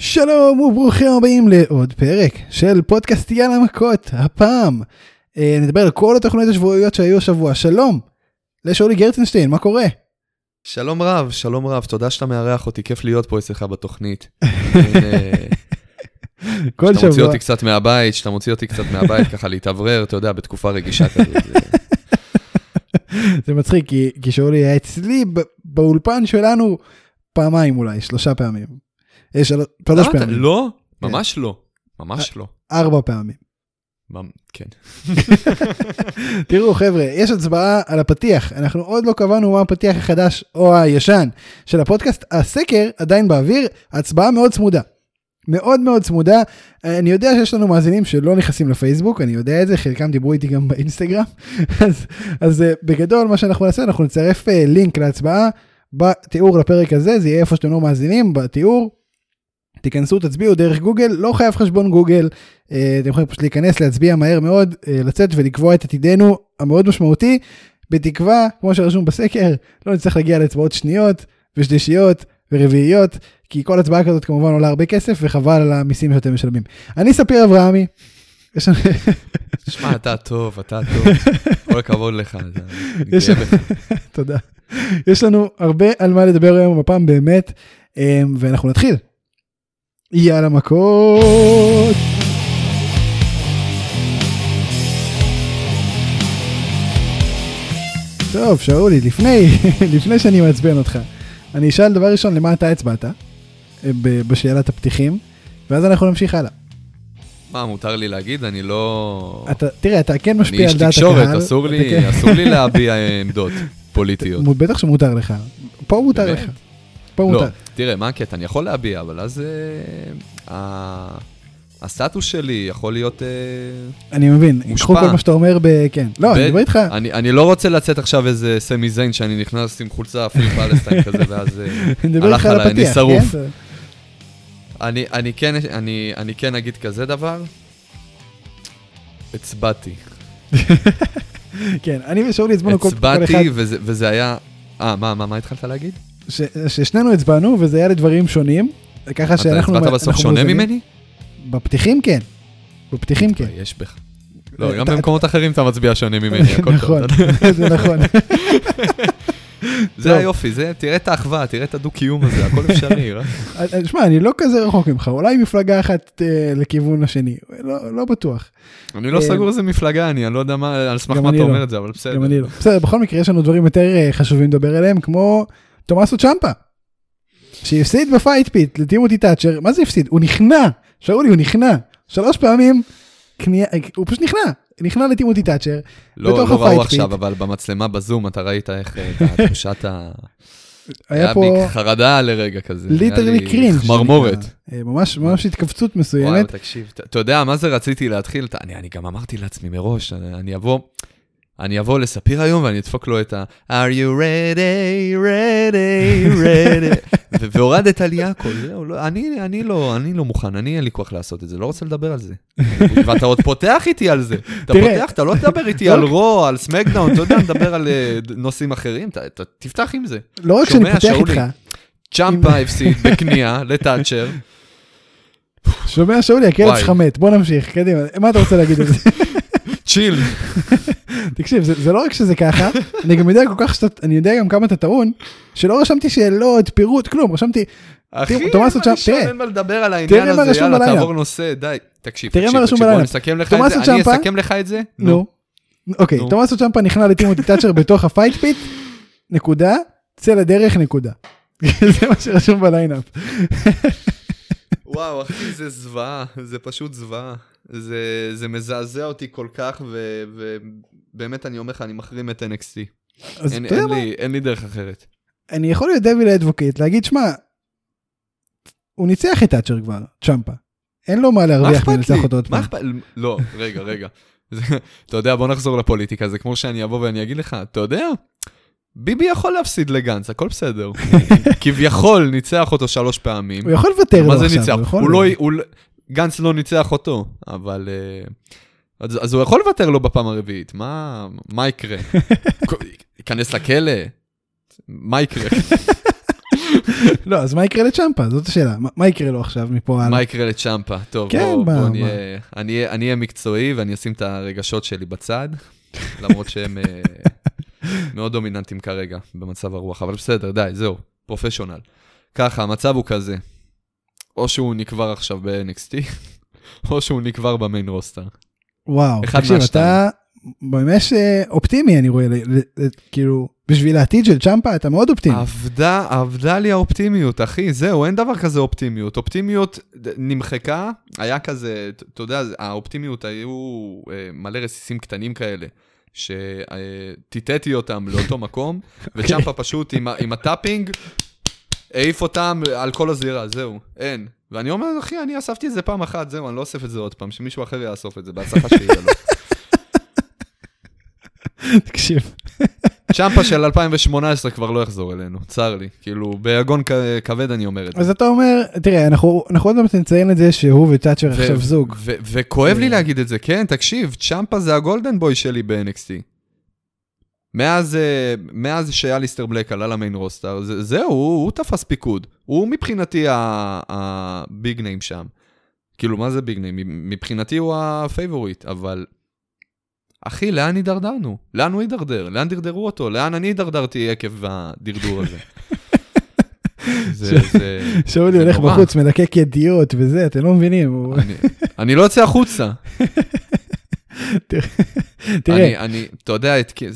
שלום וברוכים הבאים לעוד פרק של פודקאסט יאללה מכות, הפעם אה, נדבר על כל התוכניות השבועיות שהיו השבוע, שלום לשאולי גרצנשטיין, מה קורה? שלום רב, שלום רב, תודה שאתה מארח אותי, כיף להיות פה אצלך בתוכנית. כל שאתה מוציא שבוע, אותי קצת מהבית, שאתה מוציא אותי קצת מהבית, ככה להתאוורר, אתה יודע, בתקופה רגישה כזאת. זה- מצחיק כי, כי שאולי היה אצלי באולפן שלנו פעמיים אולי, שלושה פעמים. אה, של... שלוש פעמים, לא, ממש לא, ממש לא. ארבע פעמים. כן. תראו חבר'ה, יש הצבעה על הפתיח, אנחנו עוד לא קבענו מה הפתיח החדש או הישן של הפודקאסט, הסקר עדיין באוויר, הצבעה מאוד צמודה. מאוד מאוד צמודה, אני יודע שיש לנו מאזינים שלא נכנסים לפייסבוק, אני יודע את זה, חלקם דיברו איתי גם באינסטגרם, אז, אז אה, בגדול מה שאנחנו נעשה, אנחנו נצרף אה, לינק להצבעה בתיאור לפרק הזה, זה יהיה איפה שאתם לא מאזינים, בתיאור. תיכנסו, תצביעו דרך גוגל, לא חייב חשבון גוגל, אה, אתם יכולים פשוט להיכנס, להצביע מהר מאוד, אה, לצאת ולקבוע את עתידנו המאוד משמעותי, בתקווה, כמו שרשום בסקר, לא נצטרך להגיע לאצבעות שניות ושלישיות ורביעיות, כי כל הצבעה כזאת כמובן עולה הרבה כסף וחבל על המיסים שאתם משלמים. אני ספיר אברהמי. יש לנו- שמע, אתה טוב, אתה טוב. כל הכבוד לך. תודה. יש לנו הרבה על מה לדבר היום הפעם באמת, אה, ואנחנו נתחיל. יאללה מכות. טוב, שאולי, לפני, לפני שאני מעצבן אותך, אני אשאל דבר ראשון למה אתה הצבעת אה, בשאלת הפתיחים, ואז אנחנו נמשיך הלאה. מה, מותר לי להגיד? אני לא... אתה, תראה, אתה כן אני משפיע איש על דעת תקשורת, הקהל. אסור אתה לי- כן- אסור לי להביע עמדות פוליטיות. בטח שמותר לך. פה מותר באמת? לך. פה לא, מותר. תראה, מה הקטע? אני יכול להביע, אבל אז אה, הסטטוס שלי יכול להיות... אה, אני מבין. קחו כל מה שאתה אומר ב... כן. לא, אני מדבר איתך. אני אני לא רוצה לצאת עכשיו איזה סמי זיין שאני נכנס עם חולצה אפילו פלסטיין כזה, ואז... אה, הלך עליי, אני שרוף. כן? אני אני כן- אני- אני כן אגיד כזה דבר. הצבעתי. כן, אני ושאולי הצבענו כל אחד, הצבעתי וזה- וזה היה... אה, מה, מה, מה התחלת להגיד? ש- ששנינו הצבענו וזה היה לדברים שונים, ככה אתה שאנחנו... הצבעת בסוף שונה. ממני? בפתיחים כן. בפתיחים כן. יש בך. לא, גם אתה- במקומות אחרים אתה מצביע שונה ממני, הכל טוב. נכון, זה נכון. זה. היופי, זה, תראה את האחווה, תראה את הדו-קיום הזה, הכל אפשרי. אה? אה, שמע, אני לא כזה רחוק ממך, אולי מפלגה אחת אה, לכיוון השני, לא לא בטוח. אני לא אה, סגור איזה מפלגה אני, אני לא יודע על סמך גם מה אתה לא. אומר את זה, אבל בסדר. גם אני לא. בסדר, בכל מקרה יש לנו דברים יותר אה, חשובים לדבר עליהם, כמו תומאסו צ'מפה, שהפסיד ב Fight Pit לטימותי תאצ'ר, מה זה הפסיד? הוא נכנע, שאולי, הוא נכנע, שלוש פעמים, כניעה- הוא פשוט נכנע, נכנע לטימותי תאצ'ר, לא, בתוך לא הפייט ראו פיט. עכשיו, אבל במצלמה בזום אתה ראית איך אה, את תחושת ה... היה היה פה בי חרדה לרגע כזה. היה ליטרלי לי קרינג', חמרמורת. אה, ממש ממש התכווצות וואו, מסוימת, תקשיב, ת- אתה יודע מה זה רציתי להתחיל? אני אני גם אמרתי לעצמי מראש, אני- אני אבוא... אני אבוא לספיר היום ואני אדפוק לו את ה... are you ready, ready, ready, והורדת לי הכל, לא, אני, אני, לא, אני לא מוכן, אני אין לי כוח לעשות את זה, לא רוצה לדבר על זה. ואתה עוד פותח איתי על זה. אתה. פותח, אתה לא תדבר איתי לא. על רו, על סמקדאון, אתה יודע, נדבר על אה, נושאים אחרים, אתה- תפתח עם זה. לא רק שאני פותח? איתך, צ'מפה הפסיד בכניעה לטאצ'ר. שומע שאולי, הכלב. שלך מת, בוא נמשיך, קדימה, מה אתה רוצה להגיד על זה? צ'יל. תקשיב, זה, זה לא רק שזה ככה, אני גם יודע כל כך שאתה, אני יודע גם כמה אתה טעון, שלא רשמתי שאלות, פירוט, כלום, רשמתי, אחי, אין מה צ'מפה, תראה. אין מה לדבר על העניין הזה, יאללה. תעבור נושא, די. תקשיב, תקשיב, רשום תקשיב, בוא. נסכם לך את זה, אני? אסכם לך את זה? נו, אוקיי. תומאסו צ'מפה נכנע לטימותי תאצ'ר בתוך ה Fight Pit, נקודה, צא לדרך, נקודה. זה מה שרשום ב lineup. וואו, אחי, זה זוועה, זה פשוט זוועה. זה זה מזעזע אותי כל כך, ו- ובאמת אני אומר לך, אני מחרים את NXT. אז אין- אין מה, לי- אין לי דרך אחרת. אני יכול להיות דביל אדבוקייט, להגיד, שמע, הוא ניצח את תאצ'ר כבר, צ'מפה. אין לו מה מה להרוויח לי? אותו עוד מה פעם. אכפת? לא, רגע, רגע. אתה יודע, בוא נחזור לפוליטיקה, זה כמו שאני אבוא ואני אגיד לך, אתה יודע, ביבי יכול להפסיד לגנץ, הכל בסדר. כביכול ניצח אותו שלוש פעמים. הוא יכול לוותר לו מה עכשיו. זה ניצח? הוא. לא, גנץ לא ניצח אותו, אבל... אה, אז, אז הוא יכול לוותר לו בפעם הרביעית, מה, מה יקרה? ייכנס לכלא? מה יקרה? לא, אז מה יקרה לצ'מפה? זאת השאלה. מה- יקרה לו עכשיו מפה הלאה? מה יקרה לצ'מפה? טוב, כן, בוא, מה- בוא מה? נהיה, אני אני אהיה מקצועי ואני אשים את הרגשות שלי בצד, למרות שהם אה, מאוד דומיננטיים כרגע במצב הרוח, אבל בסדר, די, זהו, פרופשיונל. ככה, המצב הוא כזה, או שהוא נקבר עכשיו ב-NXT, או שהוא נקבר ב main roster. וואו, תקשיב. אתה ממש אה, אופטימי, אני רואה, כאילו, בשביל העתיד של צ'מפה אתה מאוד אופטימי. אבדה, אבדה לי האופטימיות, אחי, זהו, אין דבר כזה אופטימיות. אופטימיות נמחקה, היה כזה, אתה יודע, האופטימיות היו אה, מלא רסיסים קטנים כאלה, שטאטאתי אותם לאותו מקום, וצ'מפה פשוט עם, עם ה tapping, העיף אותם על כל הזירה, זהו, אין. ואני אומר, אחי, אני אספתי את זה פעם אחת, זהו, אני לא אוסף את זה עוד פעם, שמישהו אחר יאסוף את זה, בהצלחה שיהיה לו. תקשיב, צ'מפה של 2018 כבר לא יחזור אלינו, צר לי. כאילו, ביגון כבד אני אומר את זה. אז אתה אומר, תראה, אנחנו עוד מעט נציין את זה שהוא ותאצ'ר ו- עכשיו זוג. וכואב לי אה. להגיד את זה, כן, תקשיב, צ'מפה זה הגולדן בוי שלי ב-NXT. מאז, אה, מאז שאליסטר בלק עלה ל main roster, זה- זהו, הוא תפס פיקוד. הוא מבחינתי ה big name שם. כאילו, מה זה big name? מבחינתי הוא ה favorite, אבל... אחי, לאן הידרדרנו? לאן הוא הידרדר? לאן דרדרו אותו? לאן אני הידרדרתי עקב הדרדור הזה? זה, זה... שאולי הולך. בחוץ, מלקק ידיעות וזה, אתם לא מבינים. אני לא יוצא החוצה. תראה, אני, אני, אתה יודע,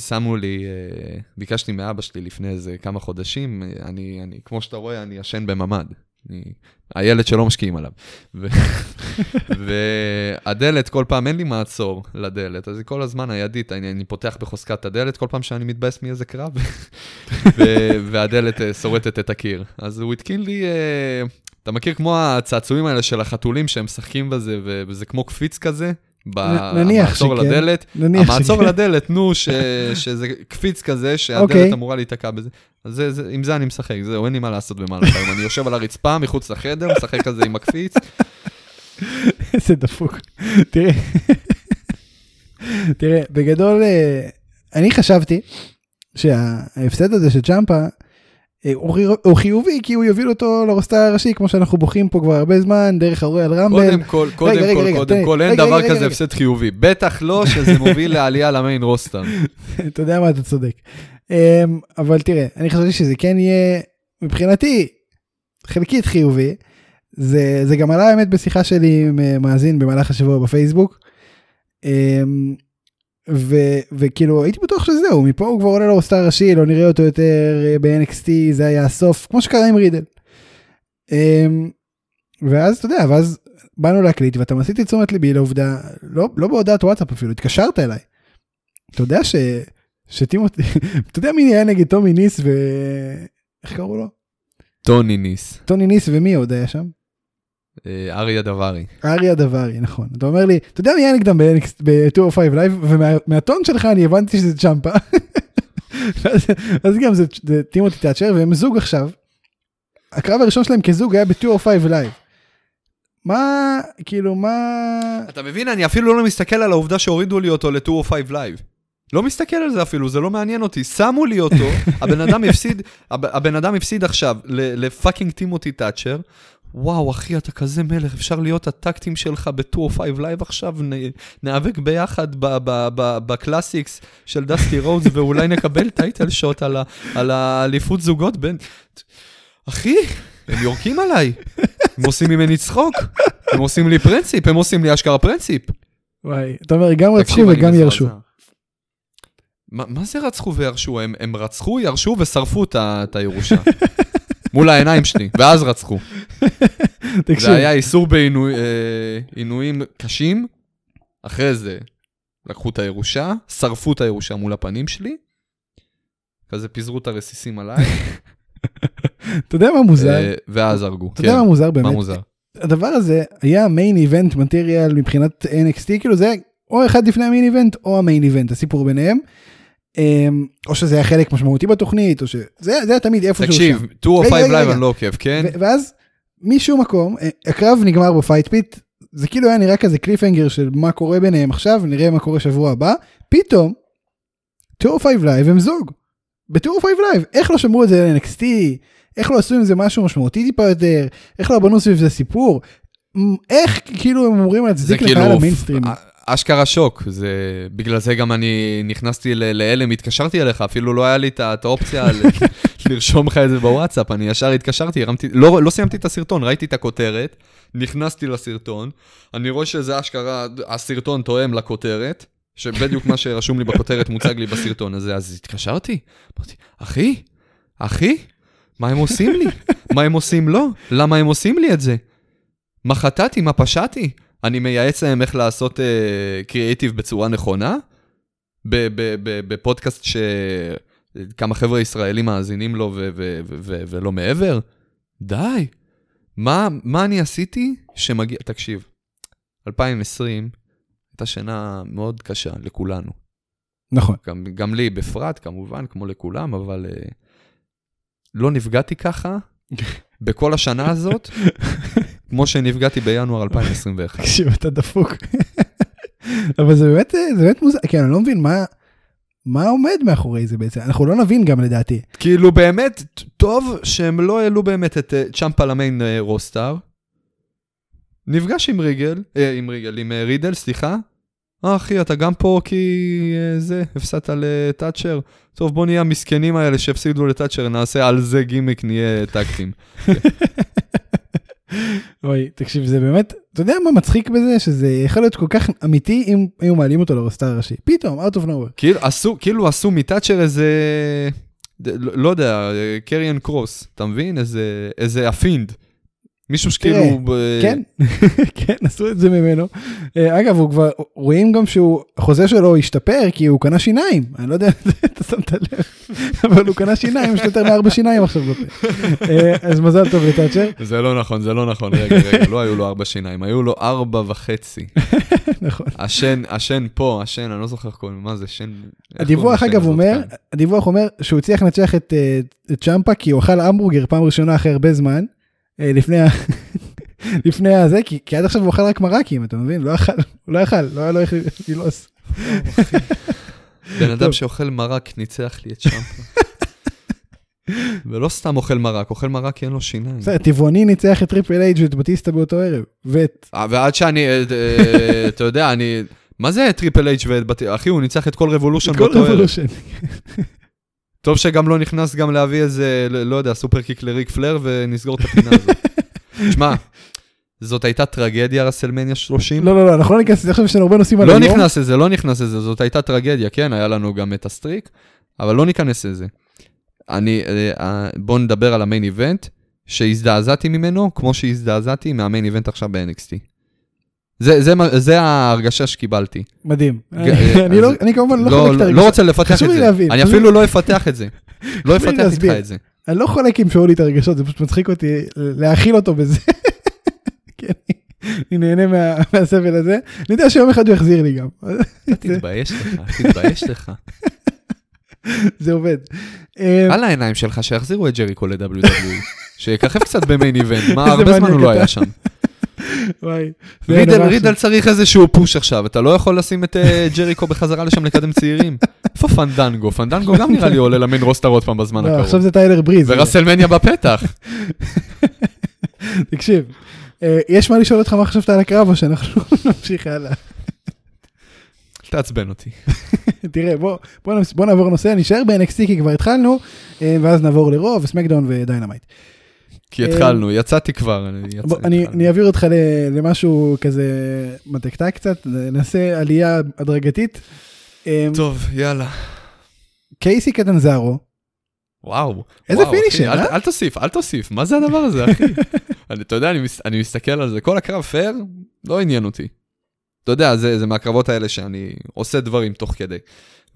שמו לי, אה, ביקשתי מאבא שלי לפני איזה כמה חודשים, אני, אני, כמו שאתה רואה, אני ישן בממ"ד. אני, הילד שלא משקיעים עליו. ו, והדלת, כל פעם אין לי מעצור לדלת, אז היא כל הזמן הידית, אני, אני פותח בחוזקת הדלת, כל פעם שאני מתבאס מאיזה קרב, ו, והדלת אה, שורטת את הקיר. אז הוא התקין לי, אה, אתה מכיר כמו הצעצועים האלה של החתולים שהם משחקים בזה, וזה כמו קפיץ כזה? במעצור שכן. לדלת, נניח המעצור שכן. לדלת, נו, ש, שזה קפיץ כזה, שהדלת אוקיי. אמורה להיתקע בזה. אז זה, זה, עם זה אני משחק, זהו, אין לי מה לעשות במהלך היום. אני יושב על הרצפה מחוץ לחדר, משחק כזה עם הקפיץ. איזה דפוק. תראה, תראה, בגדול, אה, אני חשבתי שההפסד הזה של צ'מפה, הוא חי- הוא חיובי כי הוא יוביל אותו לרוסטר הראשי, כמו שאנחנו בוכים פה כבר הרבה זמן, דרך הרויאל רמבל. קודם כל, קודם רגע, כל, רגע, קודם תן- כל, אין רגע, דבר רגע, כזה רגע. הפסד חיובי. בטח לא שזה מוביל לעלייה למיין רוסטר. אתה יודע מה, אתה צודק. אמ, אבל תראה, אני חשבתי שזה כן יהיה, מבחינתי, חלקית חיובי. זה, זה גם עלה האמת בשיחה שלי עם אה, מאזין במהלך השבוע בפייסבוק. ו, וכאילו הייתי בטוח שזהו, מפה הוא כבר עולה לרוסטר הראשי, לא נראה אותו יותר אה, ב-NXT, זה היה הסוף, כמו שקרה עם רידל. אמ, ואז אתה יודע, ואז באנו להקליט ואתה מסיט את תשומת ליבי לעובדה, לא, לא בהודעת וואטסאפ אפילו, התקשרת אליי. אתה יודע ש... שטימותי, אתה יודע מי היה נגד טומי ניס ו... איך קראו לו? טוני ניס, טוני ניס ומי עוד היה שם? אה, אריה דיוורי. אריה דיוורי, נכון. אתה אומר לי, אתה יודע מי היה נגדם ב-205 Live, ומהטון שלך אני הבנתי שזה צ'מפה. אז- גם זה טימותי תאצ'ר, והם זוג עכשיו. הקרב הראשון שלהם כזוג היה ב-205 Live. מה, כאילו, מה... אתה מבין, אני אפילו לא מסתכל על העובדה שהורידו לי אותו ל-205 Live. לא מסתכל על זה אפילו, זה לא מעניין אותי. שמו לי אותו, הבן אדם הפסיד, הב- הבן אדם הפסיד עכשיו ל fucking טימותי תאצ'ר. וואו, אחי, אתה כזה מלך, אפשר להיות ה tag team שלך ב-205 Live עכשיו, נ- ניאבק ביחד ב- ב- ב- ב Classics של דסטי רודס, ואולי נקבל title shot על האליפות זוגות בין... אחי, הם יורקים עליי, הם עושים ממני צחוק, הם עושים לי פרינציפ, הם עושים לי אשכרה פרינציפ. וואי, אתה אומר, גם רצחו וגם. ירשו. מה, מה זה רצחו וירשו? הם, הם רצחו, ירשו ושרפו את הירושה. מול העיניים שלי, ואז רצחו. תקשיב, זה היה איסור בעינויים קשים, אחרי זה לקחו את הירושה, שרפו את הירושה מול הפנים שלי, כזה פיזרו את הרסיסים עליי, אתה יודע מה מוזר? אה, ואז הרגו. אתה יודע מה מוזר מה באמת? מוזר? הדבר הזה היה main event material מבחינת NXT, כאילו זה או אחד לפני ה main event או ה main event, הסיפור ביניהם. אמ, או שזה היה חלק משמעותי בתוכנית, או שזה זה היה תמיד איפשהו תקשיב, שם. 205 רגע, רגע, Live רגע. אני לא עוקב, כן? ואז משום מקום, אה, הקרב נגמר ב fight pit, זה כאילו היה נראה כזה cliffhanger של מה קורה ביניהם עכשיו, נראה מה קורה שבוע הבא, פתאום 205 Live הם זוג. ב-205 Live, איך לא שמרו את זה ל-NXT, איך לא עשו עם זה משהו משמעותי טיפה יותר, איך לא בנו סביב זה סיפור, איך כאילו הם אמורים להצדיק כאילו, לקהל המיינסטרים. א- אשכרה שוק, זה, בגלל זה גם אני נכנסתי להלם, התקשרתי אליך, אפילו לא היה לי את האופציה לרשום לך את זה בוואטסאפ, אני ישר התקשרתי, הרמתי, לא, לא סיימתי את הסרטון, ראיתי את הכותרת, נכנסתי לסרטון, אני רואה שזה אשכרה, הסרטון תואם לכותרת, שבדיוק מה שרשום לי בכותרת מוצג לי בסרטון הזה, אז התקשרתי, אמרתי, אחי, אחי, מה הם עושים לי? מה הם עושים לו? למה הם עושים לי את זה? מה חטאתי? מה פשעתי? אני מייעץ להם איך לעשות קריאיטיב uh, בצורה נכונה? ב- ב- שכמה חבר'ה ישראלים מאזינים לו ו- ו- ו- ו- ולא מעבר? די. מה, מה אני עשיתי שמגיע... תקשיב, 2020 הייתה שנה מאוד קשה לכולנו. נכון. גם, גם לי בפרט, כמובן, כמו לכולם, אבל uh, לא נפגעתי ככה בכל השנה הזאת, כמו שנפגעתי בינואר 2021. תקשיב, אתה דפוק. אבל זה באמת, זה באמת מוזר, כן, אני לא מבין מה, מה עומד מאחורי זה בעצם, אנחנו לא נבין גם לדעתי. כאילו באמת, טוב שהם לא העלו באמת את uh, צ'אמפה למיין uh, רוסטאר. נפגש עם ריגל, אה, עם ריגל, עם uh, רידל, סליחה. אה, אחי, אתה גם פה כי זה, הפסדת לטאצ'ר. טוב, בוא נהיה המסכנים האלה שהפסידו לטאצ'ר, נעשה על זה גימיק, נהיה טקטים. אוי, תקשיב, זה באמת, אתה יודע מה מצחיק בזה? שזה יכול להיות כל כך אמיתי אם היו מעלים אותו לרוסטאר הראשי. פתאום, out of nowhere. כאילו עשו, כאילו עשו מטאצ'ר איזה, לא לא יודע, קריאן קרוס, אתה מבין? איזה, איזה אפינד. מישהו שכאילו... ב- כן, כן, עשו את זה ממנו. אה, אגב, הוא כבר, רואים גם שהוא, החוזה שלו השתפר כי הוא קנה שיניים. אני לא יודע אם אתה שמת לב, אבל הוא קנה שיניים, יש לו יותר מארבע שיניים עכשיו בפה. אה, אז מזל טוב לטאצ'ר. זה לא נכון, זה לא נכון, רגע, רגע, לא היו לו ארבע שיניים, היו לו ארבע וחצי. נכון. השן, השן פה, השן, אני לא זוכר איך קוראים, מה זה, שן... הדיווח אגב אומר, כאן? הדיווח אומר שהוא הצליח לנצח אה, את צ'מפה כי הוא אכל המבורגר פעם ראשונה אחרי הרבה זמן. אה, לפני ה... לפני הזה, כי, כי עד עכשיו הוא אכל רק מרקים, אתה מבין? לא אכל, הוא לא אכל, לא היה לו איך ללעוס. בן אדם. שאוכל מרק ניצח לי את צ'מפה. ולא סתם אוכל מרק, אוכל מרק כי אין לו שיניים. בסדר, טבעוני ניצח את Triple H ואת בטיסטה באותו ערב. ואת... אה, ועד שאני, אה, אתה יודע, אני... מה זה Triple H ואת בת... אחי, הוא ניצח את כל Evolution באותו ערב. טוב שגם לא נכנס גם להביא איזה, לא לא יודע, super kick לריק פלר ונסגור את הפינה הזאת. שמע, זאת הייתה טרגדיה רסלמניה 30. לא, לא, לא, אנחנו לא ניכנס לזה עכשיו, יש לנו הרבה נושאים על לא היום. נכנס לזה, לא נכנס לזה, זאת הייתה טרגדיה, כן, היה לנו גם את ה streak, אבל לא ניכנס לזה. אני, אה, אה, בוא נדבר על ה main event, שהזדעזעתי ממנו, כמו שהזדעזעתי מה main event עכשיו ב-NXT. זה, זה, זה ההרגשה שקיבלתי. מדהים. אה, אני לא- אני כמובן לא לא, חולק את לא, הרגשה. לא רוצה לפתח חשוב את לי זה. להבין, אני חשוב אפילו לא אפתח את זה. לא חשוב לי אפתח איתך. את זה. אני לא חולק עם שאולי את הרגשות, זה פשוט מצחיק אותי להכיל אותו בזה. אני- נהנה מה- מהסבל הזה. אני יודע שיום אחד הוא יחזיר לי גם. תתבייש לך, תתבייש לך. זה עובד. אה, על העיניים שלך שיחזירו את ג'ריקו ל-WWE. שיככב קצת ב main event, מה, הרבה זמן הוא לא. היה שם. וואי. רידל, רידל צריך איזשהו push עכשיו, אתה לא יכול לשים את אה, ג'ריקו בחזרה לשם לקדם צעירים. איפה פנדנגו? פנדנגו גם נראה לי עולה ל main roster עוד פעם בזמן לא, עכשיו הקרוב. זה טיילר בריז. ורסלמניה בפתח. תקשיב, אה, יש מה לשאול אותך מה חשבת על הקרב או שאנחנו נמשיך הלאה. אל תעצבן אותי. תראה, בוא, בוא, נעבור נושא, נשאר ב-NXT כי כבר התחלנו, אה, ואז נעבור ל Raw ו SmackDown ו Dynamite. כי התחלנו, יצאתי כבר. אני אעביר אותך למשהו כזה מתקתק קצת, נעשה עלייה הדרגתית. אה, טוב, יאללה. קייסי קטנזרו, וואו. איזה פינישר, אל, אה? אל תוסיף, אל תוסיף, מה זה הדבר הזה, אחי? אני, אתה יודע, אני מסתכל על זה, כל הקרב פייר, לא עניין אותי. אתה יודע, זה, זה מהקרבות האלה שאני עושה דברים תוך כדי.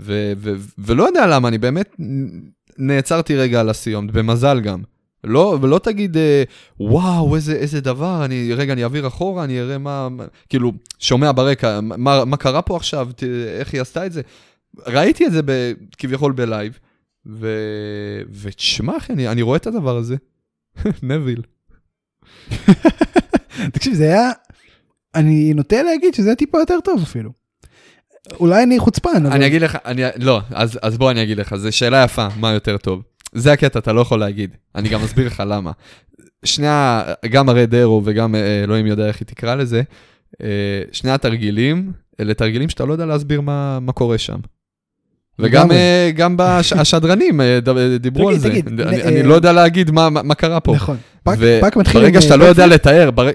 ו, ו, ולא יודע למה, אני באמת נעצרתי רגע על הסיום, במזל גם. לא, ולא תגיד, אה, וואו, איזה, איזה דבר, אני, רגע, אני אעביר אחורה, אני אראה מה, מה כאילו, שומע ברקע, מה, מה קרה פה עכשיו, ת, איך היא עשתה את זה. ראיתי את זה ב, כביכול בלייב, ו... ותשמע, אחי, אני, אני רואה את הדבר הזה. נביל. תקשיב, זה היה, אני נוטה להגיד שזה היה טיפה יותר טוב אפילו. אולי אני חוצפן, אבל... אני אגיד לך, אני, לא, אז, אז בוא אני אגיד לך, זו שאלה יפה, מה יותר טוב. זה הקטע, אתה לא יכול להגיד. אני גם אסביר לך למה. שני, ה- גם הרי דרו וגם אה, אלוהים יודע איך היא תקרא לזה, אה, שני התרגילים, אלה תרגילים שאתה לא יודע להסביר מה, מה קורה שם. וגם. אה, גם בש- השדרנים דיברו תגיד, על זה. תגיד, אני, אני לא יודע להגיד מה, מה, קרה פה. נכון. פאק פאק מתחיל... ברגע שאתה לא יודע לתאר, בר...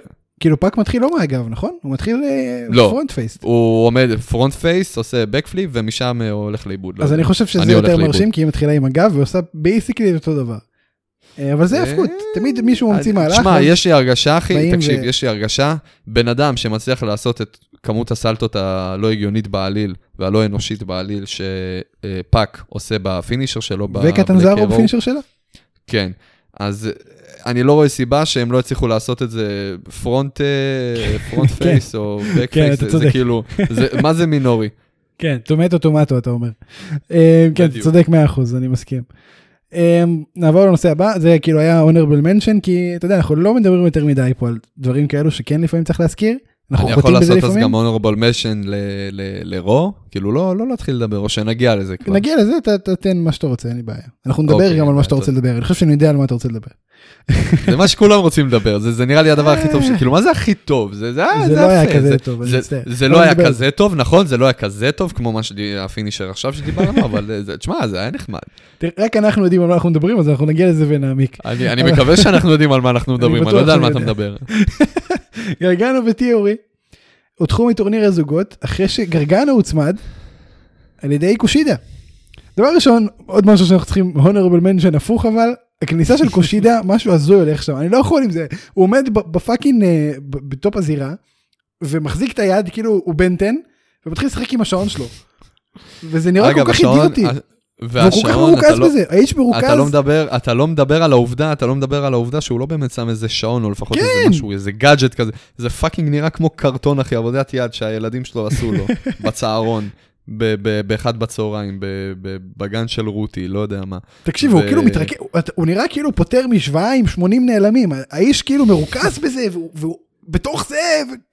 כאילו פאק מתחיל לא מהגב, נכון? הוא מתחיל אה, לא. front face. הוא עומד front face, עושה backflip, ומשם אה, הוא הולך לאיבוד. לא אז יודע. אני חושב שזה אני יותר. מרשים, כי היא מתחילה עם הגב ועושה basically אותו דבר. אה, אבל זה הפקות, תמיד מישהו ממציא מהלך. תשמע, אז- יש לי הרגשה, אחי, תקשיב, ו- יש לי הרגשה, בן אדם שמצליח לעשות את כמות הסלטות הלא הגיונית בעליל והלא אנושית בעליל שפאק עושה ב finisher שלו. וקטנזרו ב finisher שלה? כן, אז אני לא רואה סיבה שהם לא יצליחו לעשות את זה front אה, front כן. face או back כן, face, אתה זה. כאילו, מה זה מינורי? כן, tomato tomato אתה אומר. אה, כן, אתה. צודק 100%, אני מסכים. אה, נעבור לנושא הבא, זה כאילו היה honorable mention, כי אתה יודע, אנחנו לא מדברים יותר מדי פה על דברים כאלו שכן לפעמים צריך להזכיר. אנחנו אני יכול חוטאים בזה לעשות אז לפעמים. גם honorable mention לרו, כאילו לא לא להתחיל לדבר, או שנגיע לזה כבר. נגיע לזה, תתן מה שאתה רוצה, אין לי בעיה. אנחנו נדבר אוקיי, גם על מה שאתה רוצה לדבר, אני חושב שאני יודע על מה אתה רוצה לדבר. זה מה שכולם רוצים לדבר, זה, נראה לי הדבר הכי טוב, כאילו מה זה הכי טוב? זה, לא היה כזה זה, טוב, אני מצטער. זה לא היה כזה טוב, נכון? זה לא היה כזה טוב כמו מה שהפינישר עכשיו שדיברנו, אבל תשמע, זה היה נחמד. רק אנחנו יודעים על מה אנחנו מדברים, אז אנחנו נגיע לזה ונעמיק. אני, אני מקווה שאנחנו יודעים על מה אנחנו מדברים, אני לא יודע על מה אתה. מדבר. גרגנו ותיאורי הודחו מטורניר הזוגות אחרי שגרגנו הוצמד על ידי קושידה. דבר ראשון, עוד משהו שאנחנו צריכים honorable mention הפוך אבל, הכניסה של קושידה, משהו הזוי הולך שם, אני לא יכול עם זה, הוא עומד ב fucking, אה, ב top הזירה, ומחזיק את היד כאילו הוא 10, ומתחיל לשחק עם השעון שלו. וזה נראה אגב, כל כך השעון- אידיוטי, ה- והוא כל כך והשעון, מרוכז לא- בזה, האיש מרוכז, אתה לא מדבר, אתה לא מדבר על העובדה, אתה לא מדבר על העובדה שהוא לא באמת שם איזה שעון, או לפחות כן. איזה משהו, איזה גאדג'ט כזה. זה fucking נראה כמו קרטון, אחי, עבודת יד שהילדים שלו עשו לו, בצהרון, באחד בצהריים, בגן של רותי, לא יודע מה. תקשיב, הוא ו- כאילו מתרכז, הוא- הוא נראה כאילו הוא פותר משוואה עם 80 נעלמים, האיש כאילו מרוכז בזה, והוא- והוא בתוך זה,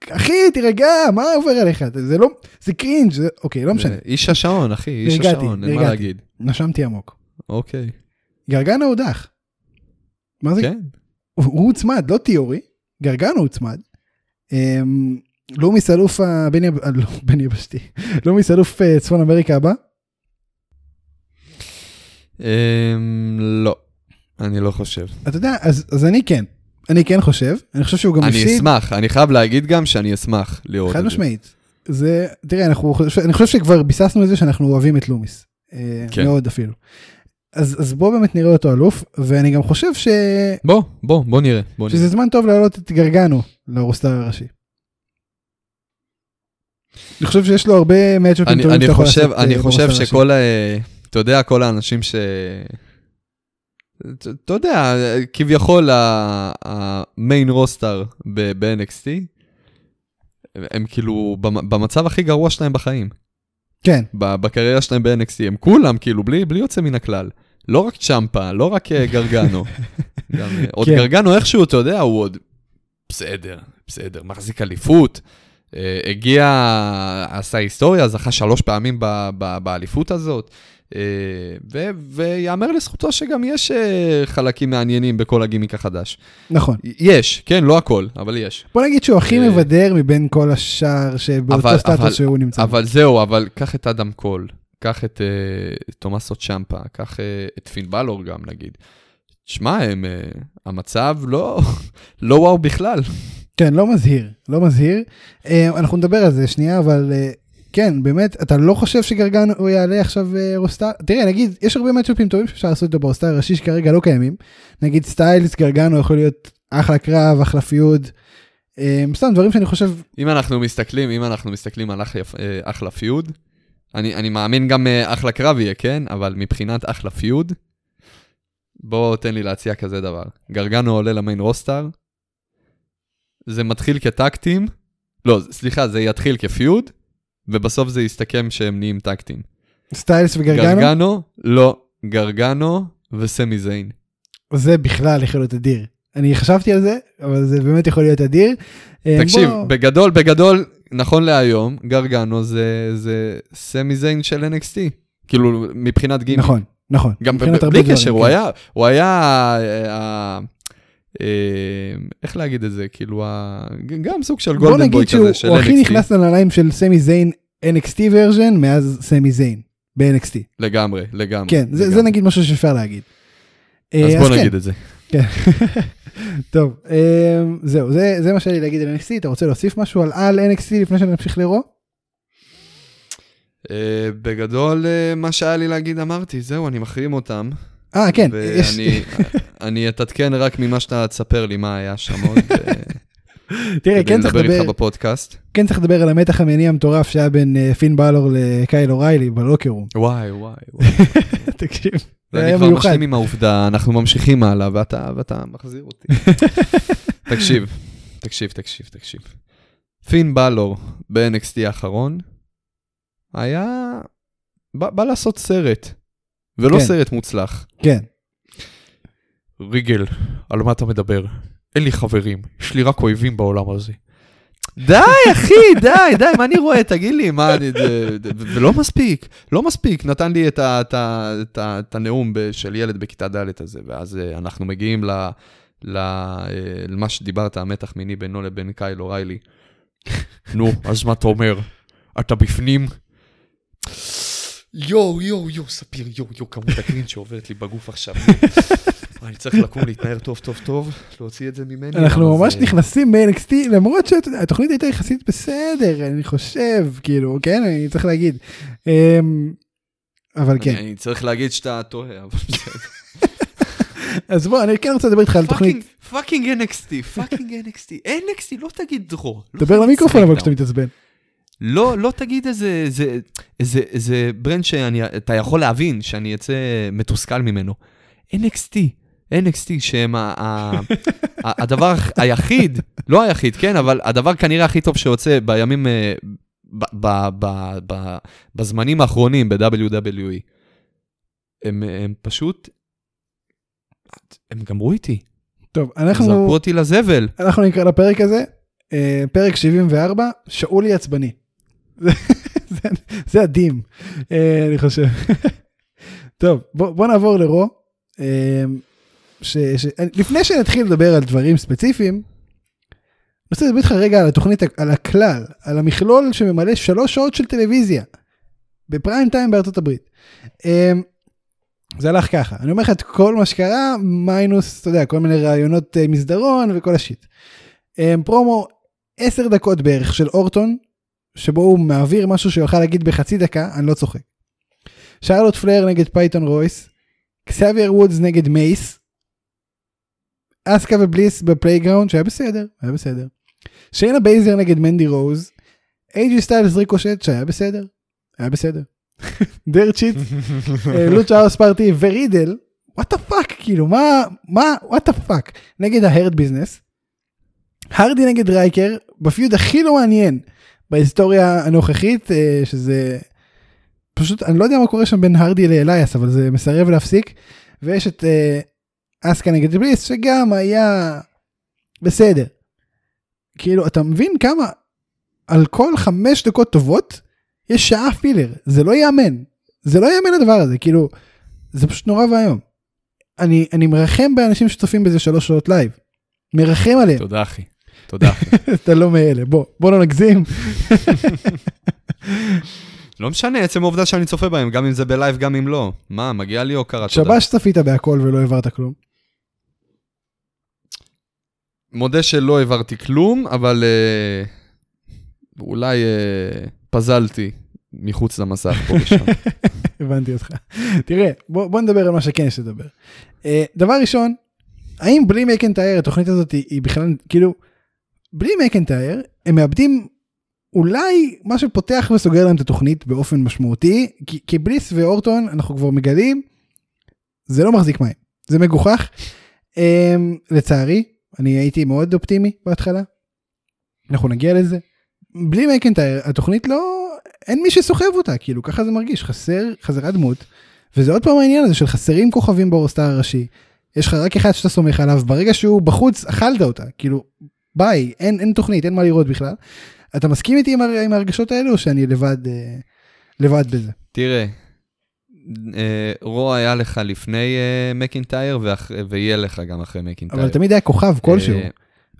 אחי, תירגע, מה עובר עליך? זה לא, זה קרינג', זה- אוקיי, לא משנה, איש השעון, אחי, איש נרגעתי, השעון, אין מה. להגיד. נשמתי עמוק. אוקיי, גרגנו הודח. מה זה? כן. הוא הוצמד, לא תיאורי, גרגנו הוצמד. אמ, לומיס אלוף הבן יב- אה, לא, יבשתי, לומיס אלוף אה, צפון אמריקה הבא, אמ, לא, אני לא חושב. אתה יודע, אז אני כן, אני כן חושב, אני חושב שהוא גם אני הפסיד. אשמח, אני חייב להגיד גם שאני אשמח לראות את חד זה. משמעית. זה, תראה, אנחנו, אני חושב שכבר ביססנו את זה שאנחנו אוהבים את לומיס. אה, כן. מאוד אפילו. אז, אז בוא באמת נראה אותו אלוף, ואני גם חושב ש... בוא, בוא, בוא נראה, בוא נראה. שזה זמן טוב להעלות את גרגנו לרוסטר הראשי. אני חושב שיש לו הרבה מאצ'אפים אני, טובים אני שאתה יכול חושב, לעשות, אני אה, חושב ברוסטר הראשי. שכל, ה- אתה יודע, כל האנשים ש... אתה- יודע, כביכול המיין רוסטר ב-NXT, הם כאילו במ- במצב הכי גרוע שלהם בחיים, כן, בקריירה שלהם ב-NXT, הם כולם כאילו בלי, בלי יוצא מן הכלל. לא רק צ'מפה, לא רק אה, גרגנו. גם, אה, עוד כן. גרגנו איכשהו, אתה יודע, הוא עוד בסדר, בסדר, מחזיק אליפות. אה, הגיע, עשה היסטוריה, זכה שלוש פעמים באליפות הזאת. אה, ו- ויאמר לזכותו שגם יש אה, חלקים מעניינים בכל הגימיק החדש. נכון. יש, כן, לא הכל, אבל יש. בוא נגיד שהוא הכי אה, מבדר מבין כל השאר שבאותו סטטוס שהוא נמצא. אבל זהו, אבל קח את אדם קול, קח את תומאסו צ'מפה, קח את פין בלור גם נגיד. שמע, המצב לא, לא וואו בכלל. כן, לא מזהיר, לא מזהיר. אנחנו נדבר על זה שנייה, אבל כן, באמת, אתה לא חושב שגרגנו יעלה עכשיו אה, roster? תראה, נגיד, יש הרבה matchup ים טובים שאפשר לעשות אותו ב roster הראשי שכרגע לא קיימים. נגיד סטיילס, גרגנו יכול להיות אחלה קרב, אחלה feud. אה, סתם דברים שאני חושב, אם אנחנו מסתכלים, אם אנחנו מסתכלים על אחלה, אה, אחלה feud, אני, אני מאמין גם אה, אחלה קרב יהיה, כן? אבל מבחינת אחלה feud, בוא תן לי להציע כזה דבר. גרגנו עולה למיין רוסטר, זה מתחיל כטקטים, לא, סליחה, זה יתחיל כפיוד, ובסוף זה יסתכם שהם נהיים טקטים. סטיילס וגרגנו, גרגנו, לא, גרגנו וסמי זיין. זה בכלל יכול להיות אדיר. אני חשבתי על זה, אבל זה באמת יכול להיות אדיר. אה, תקשיב, בוא- בגדול, בגדול, נכון להיום, גרגנו זה, זה סמי זיין של NXT. כאילו, מבחינת גימיק. נכון, נכון. גם בלי קשר, הוא כן. היה, הוא היה, אה, אה, איך להגיד את זה, כאילו, גם סוג של בוא נגיד golden boy שהוא כזה של הוא הכי NXT. נכנס לנעליים של סמי זיין NXT version מאז סמי זיין ב-NXT. לגמרי, לגמרי. כן, זה, זה לגמרי. נגיד משהו שאפשר להגיד. אז אה, בוא כן, נגיד את זה. טוב, אה, זהו, זה, זה מה שהיה לי להגיד על NXT, אתה רוצה להוסיף משהו על על NXT לפני שנמשיך? אה, בגדול, אה, מה שהיה לי להגיד אמרתי, זהו, אני מחרים אותם. אה, כן. ואני אני אתעדכן רק ממה שאתה תספר לי מה היה שם עוד, אה, תראה, כן צריך, לדבר איתך בפודקאסט. כן צריך לדבר על המתח המניע המטורף שהיה בין אה, פין בלור לקייל אוריילי בלוקרום. וואי, וואי, וואי. תקשיב, זה היה כבר מיוחד. משלים עם העובדה, אנחנו ממשיכים הלאה, ואתה, ואתה מחזיר אותי. תקשיב, תקשיב, תקשיב, תקשיב. פין בלור ב-NXT האחרון, היה... בא, בא לעשות סרט, ולא כן. סרט מוצלח. כן, ריגל, על מה אתה מדבר? אין לי חברים, יש לי רק אויבים בעולם הזה. די, אחי, די, די, מה אני רואה? תגיד לי, מה, אני, ולא מספיק, לא מספיק. נתן לי את, הנאום של ילד בכיתה ד' הזה, ואז אה, אנחנו מגיעים ל, ל, אה, למה שדיברת, המתח מיני בינו לבין קייל אוריילי. נו, אז מה אתה אומר? אתה בפנים? יואו, יואו, יואו, ספיר, יואו, יואו, כמות הקרין שעוברת לי בגוף עכשיו. אני צריך לקום, להתנער טוב, טוב, טוב, להוציא את זה ממני. אנחנו ממש נכנסים ב-NXT, למרות שהתוכנית הייתה יחסית בסדר, אני חושב, כאילו, כן, אני צריך להגיד. אמ, אבל כן, אני צריך להגיד שאתה טועה, אבל בסדר. אז בוא, אני כן רוצה לדבר איתך על תוכנית, fucking NXT, fucking NXT, NXT, לא תגיד דרו. לא דבר למיקרופון אבל. כשאתה מתעצבן. לא, לא תגיד איזה, איזה, איזה, איזה brand שאתה יכול להבין שאני אצא מתוסכל ממנו. NXT, NXT, שהם ה, ה, ה, הדבר היחיד, לא היחיד, כן, אבל הדבר כנראה הכי טוב שיוצא בימים, אה, ב, ב, ב, ב, בזמנים האחרונים ב-WWE. הם, הם פשוט, הם גמרו איתי, טוב, זרקו אנחנו אותי לזבל. אנחנו נקרא לפרק הזה, אה, פרק 74, שאולי עצבני. זה- הדים, אה, אני חושב. טוב, בוא בוא נעבור לרו. ש- ש- לפני שנתחיל לדבר על דברים ספציפיים, אני רוצה לדבר איתך רגע על התוכנית, על הכלל, על המכלול שממלא שלוש שעות של טלוויזיה, בפריים טיים בארצות הברית. אה, זה הלך ככה, אני אומר לך את כל מה שקרה, מיינוס, אתה יודע, כל מיני רעיונות אה, מסדרון וכל ה shit. אה, פרומו 10 דקות בערך של אורטון, שבו הוא מעביר משהו שהוא יוכל להגיד בחצי דקה, אני לא צוחק. שרלוט פלייר נגד פייטון רויס, קסאבייר וודס נגד מייס, אסקה ובליס ב playground שהיה בסדר, היה בסדר. שיינה בייזלר נגד מנדי רוז, אייג'י סטיילס ריקושט שהיה בסדר, היה בסדר. אה, לוצ'ה האוס פארטי ורידל, what the fuck, כאילו מה, מה, what the fuck, נגד ההרד ביזנס. הרדי נגד רייקר, ב feud הכי לא מעניין בהיסטוריה הנוכחית, אה, שזה פשוט, אני לא יודע מה קורה שם בין הרדי לאלייאס, אבל זה מסרב להפסיק. ויש את אה, אסקה נגד בליס, שגם היה בסדר. כאילו, אתה מבין כמה על כל חמש דקות טובות, יש שעה filler, זה לא ייאמן. זה לא ייאמן הדבר הזה, כאילו, זה פשוט נורא ואיום. אני, אני מרחם באנשים שצופים בזה שלוש שעות live. מרחם עליהם. תודה, אחי. תודה, אחי. אתה לא מאלה, בוא, בוא לא נגזים. לא משנה, עצם העובדה שאני צופה בהם, גם אם זה ב live, גם אם לא. מה, מגיע לי הוקרה, תודה. שבש צפית בהכל ולא העברת כלום. מודה שלא העברתי כלום, אבל אה, אולי אה, פזלתי מחוץ למסך פה ושם. הבנתי אותך. תראה, בוא, בוא נדבר על מה שכן יש לדבר. Uh, דבר ראשון, האם בלי מקנטייר התוכנית הזאת היא, היא בכלל, כאילו, בלי מקנטייר הם מאבדים אולי מה שפותח וסוגר להם את התוכנית באופן משמעותי, כי, כי בליס ואורטון אנחנו כבר מגלים, זה לא מחזיק מים, זה מגוחך. Um, לצערי, אני הייתי מאוד אופטימי בהתחלה, אנחנו נגיע לזה. בלי מקנטייר התוכנית לא, אין מי שסוחב אותה, כאילו ככה זה מרגיש, חסר, חזרה דמות, וזה עוד פעם העניין הזה של חסרים כוכבים באורסטאר הראשי, יש לך רק אחד שאתה סומך עליו, ברגע שהוא בחוץ אכלת אותה, כאילו ביי, אין, אין תוכנית, אין מה לראות בכלל. אתה מסכים איתי עם, הר- עם ההרגשות האלו או שאני לבד, אה, לבד בזה? תראה, אה, רו היה לך לפני אה, מקינטייר, ויהיה לך גם אחרי מקינטייר. אבל תמיד היה כוכב כלשהו. אה,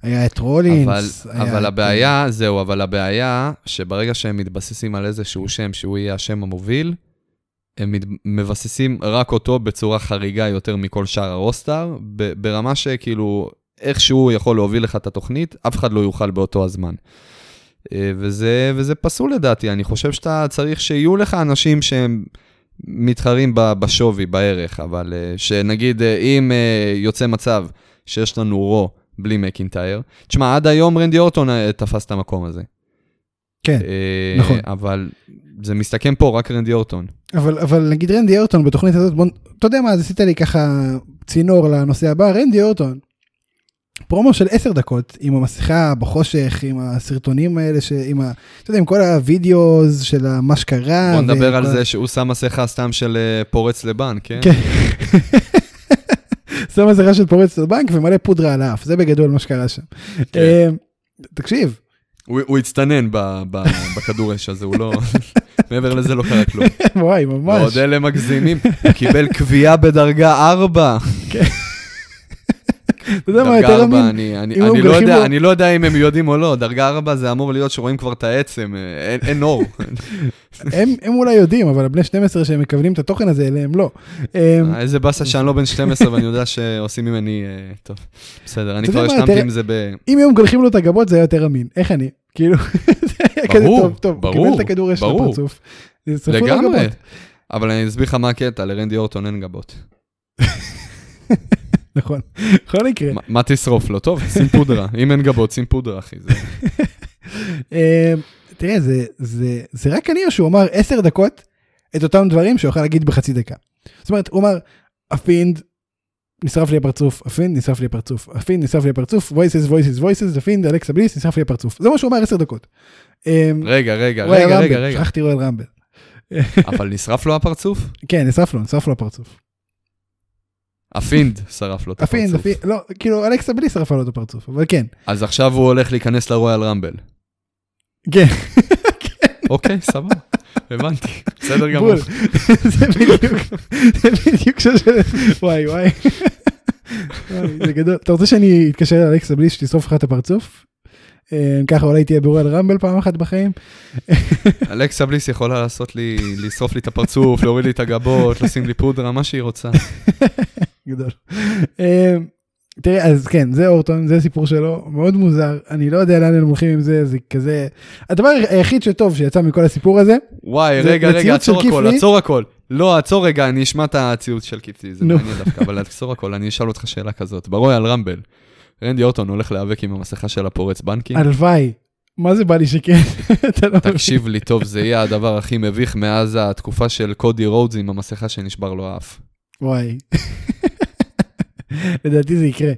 היה את אבל, רולינס. היה אבל את- הבעיה, זהו, אבל הבעיה, שברגע שהם מתבססים על איזשהו שם שהוא יהיה השם המוביל, הם מבססים רק אותו בצורה חריגה יותר מכל שאר הרוסטר, ברמה שכאילו, איכשהו הוא יכול להוביל לך את התוכנית, אף אחד לא יוכל באותו הזמן. אה, וזה, וזה פסול לדעתי, אני חושב שאתה צריך שיהיו לך אנשים שהם מתחרים בשווי, בערך, אבל אה, שנגיד, אה, אם אה, יוצא מצב שיש לנו רו בלי מקינטייר, תשמע, עד היום רנדי אורטון תפס את המקום הזה. כן, אה, נכון. אבל זה מסתכם פה, רק רנדי אורטון. אבל, אבל נגיד רנדי אורטון בתוכנית הזאת, בוא, אתה יודע מה, אז עשית לי ככה צינור לנושא הבא, רנדי אורטון, פרומו של 10 דקות עם המסכה בחושך, עם הסרטונים האלה, ש... עם, ה, אתה יודע, עם כל הווידאו של מה שקרה. בוא נדבר על וכל- זה שהוא שם מסכה סתם של אה, פורץ לבנק, כן? כן. שם מסכה של פורץ לבנק ומלא פודרה על האף, זה בגדול מה שקרה שם. כן. אה, תקשיב, הוא הצטנן בכדור אש הזה, הוא לא... מעבר לזה לא קרה כלום. וואי, ממש. ועוד אלה מגזימים, הוא קיבל קביעה בדרגה 4. אתה יודע מה יותר 4, אמין? אני, הם לא יודע, לו- אני לא יודע אם הם יודעים או לא, דרגה 4 זה אמור להיות שרואים כבר את העצם, אה, אין, אור. הם הם אולי יודעים, אבל הבני 12 שהם מכוונים את התוכן הזה אליהם לא. אה, איזה באסה שאני לא בן 12 ואני יודע שעושים ממני, אה, טוב, בסדר, אני כבר השלמתי תראה- עם זה ב... אם היו מגלחים לו את הגבות זה היה יותר אמין, איך אני? כאילו, זה היה כזה טוב, טוב, הוא קיבל את הכדור ברור. לפרצוף. לגמרי. אבל אני אסביר לך מה הקטע, לרנדי אורטון אין גבות. נכון, בכל מקרה. מה- תשרוף לו? טוב, שים פודרה. אם אין גבות, שים פודרה, אחי. אה, תראה, זה- רק אני או שהוא אמר 10 דקות את אותם דברים שהוא יכול להגיד בחצי דקה. זאת אומרת, הוא אמר, הפינד נשרף לי הפרצוף, הפינד נשרף לי הפרצוף, הפינד נשרף לי הפרצוף, voices, voices, voices, הפינד, אלכסה בליס, נשרף לי הפרצוף. זה מה שהוא אמר 10 דקות. אה, רגע, רגע, רגע, רגע, רגע. שכחתי רויאל רמבל. אבל נשרף לו הפרצוף? כן, נשרף לו, נשרף לו הפרצוף. הפינד שרף לו את הפינד, הפרצוף. הפינד, לא, כאילו אלכסה בליס שרפה לו את הפרצוף, אבל כן. אז עכשיו הוא הולך להיכנס לרויאל רמבל. כן, אוקיי, סבבה. הבנתי. בסדר גמור. זה בדיוק, זה בדיוק שושלת, וואי וואי. זה גדול. אתה רוצה שאני אתקשר לאלכסה בליס שתשרוף לך את הפרצוף? אה, ככה אולי תהיה ברויאל רמבל פעם אחת בחיים. אלכסה בליס יכולה לעשות לי, לשרוף לי את הפרצוף, להוריד לי את הגבות, לשים לי פודרה, מה שהיא רוצה. גדול. אה, תראה, אז כן, זה אורטון, זה סיפור שלו, מאוד מוזר, אני לא יודע לאן הם הולכים עם זה, זה כזה... הדבר היחיד שטוב שיצא מכל הסיפור הזה, וואי, רגע, רגע, עצור הכל? עצור הכל. לא, עצור רגע, אני אשמע את הציוץ של קיפטי, זה. מעניין דווקא, אבל עצור הכל, אני אשאל אותך שאלה כזאת. ברויאל רמבל, רנדי אורטון הולך להיאבק עם המסכה של הפורץ בנקים? הלוואי, מה זה בא לי שכן, לא. תקשיב לי טוב, זה יהיה הדבר הכי מביך מאז התקופה של קודי רודס עם המסכה שנשבר לו האף. וואי. לדעתי זה יקרה,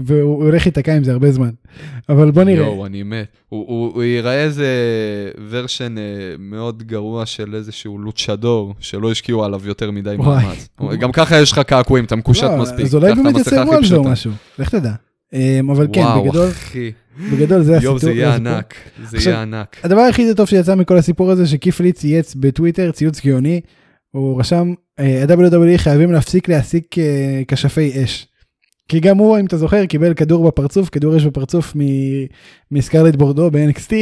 והוא הולך להיתקע עם זה הרבה זמן. אבל בוא נראה. יואו, אני מת. הוא- הוא הוא ייראה איזה ורשן אה, מאוד גרוע של איזשהו לוצ'דור, שלא השקיעו עליו יותר מדי. מאמץ. גם ככה יש לך קעקועים, אתה מקושט לא, מספיק. אז אולי באמת על זה או. משהו, לך תדע. אמ, אבל כן, וואו, בגדול, אחי. בגדול זה הסיפור. יואו, זה יהיה. ענק. זה יהיה ענק. הדבר היחיד הטוב שיצא מכל הסיפור הזה שכיף לי צייץ בטוויטר ציוץ גאוני הוא רשם אה, ה-WWE חייבים להפסיק להעסיק אה, כשפי אש. כי גם הוא אם אתה זוכר קיבל כדור בפרצוף כדור אש בפרצוף מסקרלט בורדו ב-NXT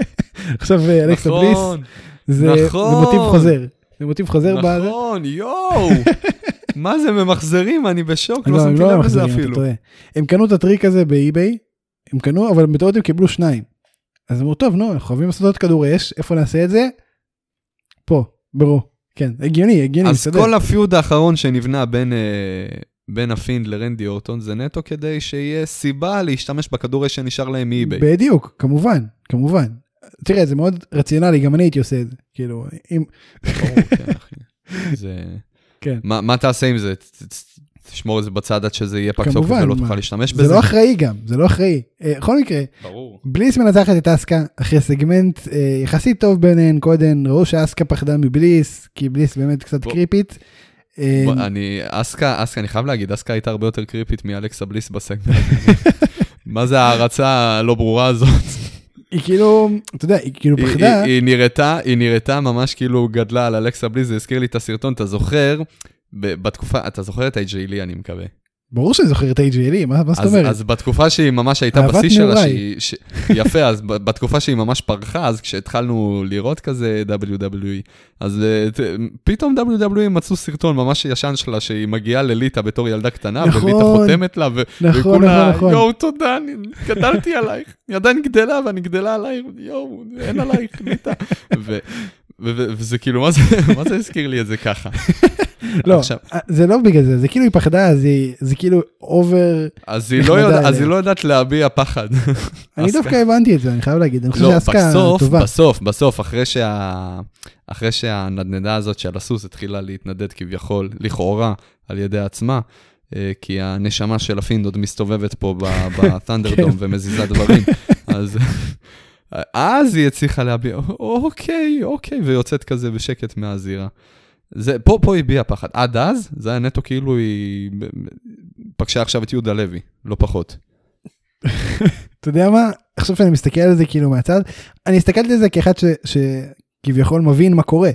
עכשיו אה, אלכסה בליס נכון, זה זה נכון. מוטיב חוזר. זה מוטיב חוזר. נכון, יואו. מה זה ממחזרים? אני בשוק, לא לא, שמתי לא לב לזה אפילו. הם קנו את הטריק הזה באי-ביי, הם קנו, אבל בטעות הם קיבלו שניים. אז אמרו, טוב, נו, אנחנו חייבים לעשות עוד כדור אש, איפה נעשה את זה? פה, ברור. כן, הגיוני, הגיוני, אז מסתדר. כל ה feud האחרון שנבנה בין, אה, בין הפינד לרנדי אורטון זה נטו כדי שיהיה סיבה להשתמש בכדור שנשאר להם מאי-ביי. בדיוק, כמובן, כמובן. תראה, זה מאוד רציונלי, גם אני הייתי עושה את זה. כאילו, אם... ברור, כן, אחי. זה... כן. מה, מה תעשה עם זה? תשמור את זה בצד עד שזה יהיה פג תוקף כמובן, ולא? תוכל להשתמש זה בזה? לא אחראי גם, זה לא אחראי. אה, בכל מקרה, ברור. בליס מנצחת את אסקה אחרי סגמנט אה, יחסית טוב ביניהן קודם, ראו שאסקה פחדה מבליס, כי בליס באמת קצת בוא. קריפית. אה, אני, אסקה, אסקה, אני חייב להגיד, אסקה הייתה הרבה יותר קריפית מאלכסה בליס בסגמנט. מה זה ההערצה הלא ברורה הזאת? היא כאילו, אתה יודע, היא כאילו היא- פחדה. היא- היא נראתה, היא נראתה ממש כאילו גדלה על אלכסה בלי, זה הזכיר לי את הסרטון, אתה זוכר, בתקופה, אתה זוכר את לי, אני מקווה. ברור שאני זוכר את AJLE, מה מה זאת אומרת? אז בתקופה שהיא ממש הייתה בשיא שלה. שהיא, ש... יפה, אז בתקופה שהיא ממש פרחה, אז כשהתחלנו לראות כזה WWE, אז ת- פתאום WWE מצאו סרטון ממש ישן שלה, שהיא מגיעה לליטה בתור ילדה קטנה, נכון. וליטה חותמת לה, ו... נכון, וכולה, נכון, נכון. יואו, תודה, אני גדלתי עלייך, היא עדיין גדלה ואני גדלה עלייך, יואו, אין עלייך, ליטה. ו... וזה כאילו, מה זה, מה זה הזכיר לי את זה ככה? לא, עכשיו- זה לא בגלל זה, זה כאילו היא פחדה, אז היא- זה כאילו אובר... אז היא, לא יודע, אז. היא לא יודעת להביע פחד. אני. דווקא הבנתי את זה, אני חייב להגיד, אני חושב לא, שאסקה בסוף, טובה. בסוף, בסוף, אחרי, שה... אחרי שהנדנדה הזאת של הסוס התחילה להתנדד כביכול, לכאורה, על ידי עצמה, אה, כי הנשמה של הפינד עוד מסתובבת פה בתנדרדום כן. ומזיזה דברים, אז... אז היא הצליחה להביע, אוקיי, אוקיי, ויוצאת כזה בשקט מהזירה. זה, פה, פה הביעה פחד. עד אז, זה היה נטו כאילו היא פגשה עכשיו את יהודה לוי, לא פחות. אתה יודע מה? עכשיו שאני מסתכל על זה כאילו מהצד, אני הסתכלתי על זה כאחד שכביכול מבין מה קורה.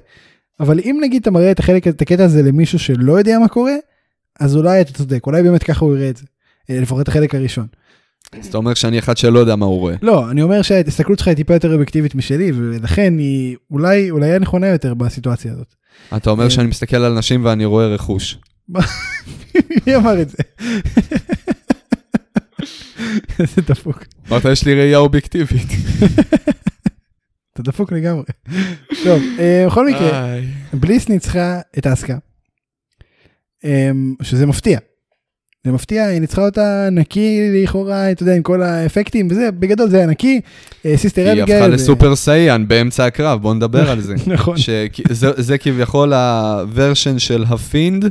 אבל אם נגיד אתה מראה את החלק, את הקטע הזה למישהו שלא יודע מה קורה, אז אולי אתה צודק, אולי באמת ככה הוא יראה את זה. אה, לפחות את החלק הראשון. אז אתה אומר שאני אחד שלא יודע מה הוא רואה. לא, אני אומר שההסתכלות שלך היא טיפה יותר אובייקטיבית משלי, ולכן היא אולי, אולי היה נכונה יותר בסיטואציה הזאת. אתה אומר אה. שאני מסתכל על נשים ואני רואה רכוש. מי אמר את זה? איזה דפוק. אמרת, יש לי ראייה אובייקטיבית. אתה דפוק לגמרי. טוב, אה, בכל מקרה. בליס ניצחה את אסקה, אמ, שזה מפתיע. זה מפתיע, היא ניצחה אותה נקי לכאורה, אתה יודע, עם כל האפקטים וזה, בגדול זה היה נקי. אה, סיסטר היא. הפכה ו- לסופר סייאן באמצע הקרב, בוא נדבר על זה. נכון. זה כביכול ה version של הפינד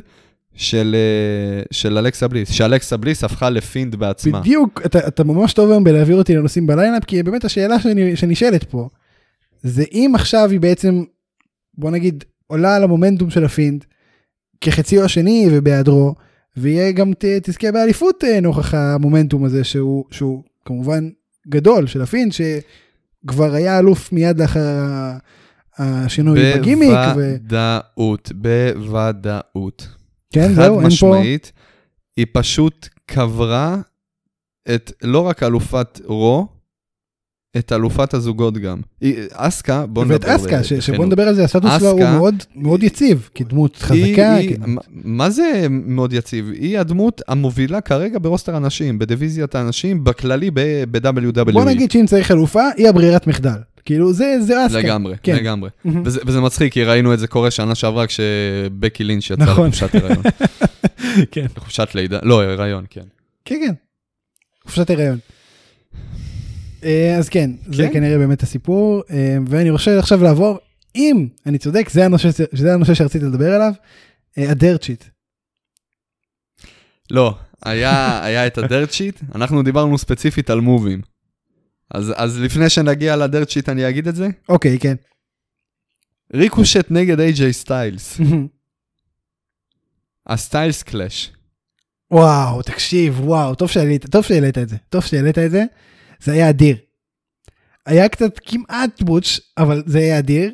של אה, של אלכסה בליס, שאלכסה בליס הפכה לפינד בעצמה. בדיוק, אתה, אתה ממש טוב היום בלהעביר אותי לנושאים ב lineup, כי באמת השאלה שאני, שנשאלת פה, זה אם עכשיו היא בעצם, בוא נגיד, עולה על המומנטום של הפינד, כחציו השני ובהיעדרו, ויהיה גם תזכה באליפות אה, נוכח המומנטום הזה, שהוא, שהוא כמובן גדול של הפינד, שכבר היה אלוף מיד לאחר השינוי בגימיק, ו... בוודאות, בוודאות. כן, חד זהו, אין פה... משמעית, היא פשוט קברה את, לא רק אלופת רו, את אלופת הזוגות גם. אסקה, בוא נדבר. ואת אסקה, שבוא. נדבר על זה, הסטטוס שלה הוא מאוד מאוד יציב, כדמות חזקה. היא, כדמות- מה זה מאוד יציב? היא הדמות המובילה כרגע ברוסטר הנשים, בדיוויזיית הנשים, בכללי ב-WWE. בוא נגיד שאם צריך אלופה, היא הברירת מחדל. כאילו זה זה אסקה. לגמרי, כן. לגמרי. מהמם. וזה, וזה מצחיק, כי ראינו את זה קורה שנה שעברה כשבקי לינץ' יצא נכון. לחופשת הריון. כן. לחופשת לידה, לא, הריון, כן. כן, כן. חופשת הריון. אה, אז כן, זה כן. כנראה באמת הסיפור, אה, ואני רוצה עכשיו לעבור, אם אני צודק, זה הנושא, זה הנושא שרציתי לדבר עליו, אה, הדירט שיט. לא, היה, היה את הדרט שיט, אנחנו דיברנו ספציפית על מובים. אז, אז לפני שנגיע לדרט שיט אני אגיד את זה. אוקיי, כן. ריקושט נגד איי-ג'יי סטיילס. הסטיילס קלאש. וואו, תקשיב, וואו, טוב שהעלית את זה, טוב שהעלית את זה, זה היה אדיר. היה קצת כמעט בוטש, אבל זה היה אדיר.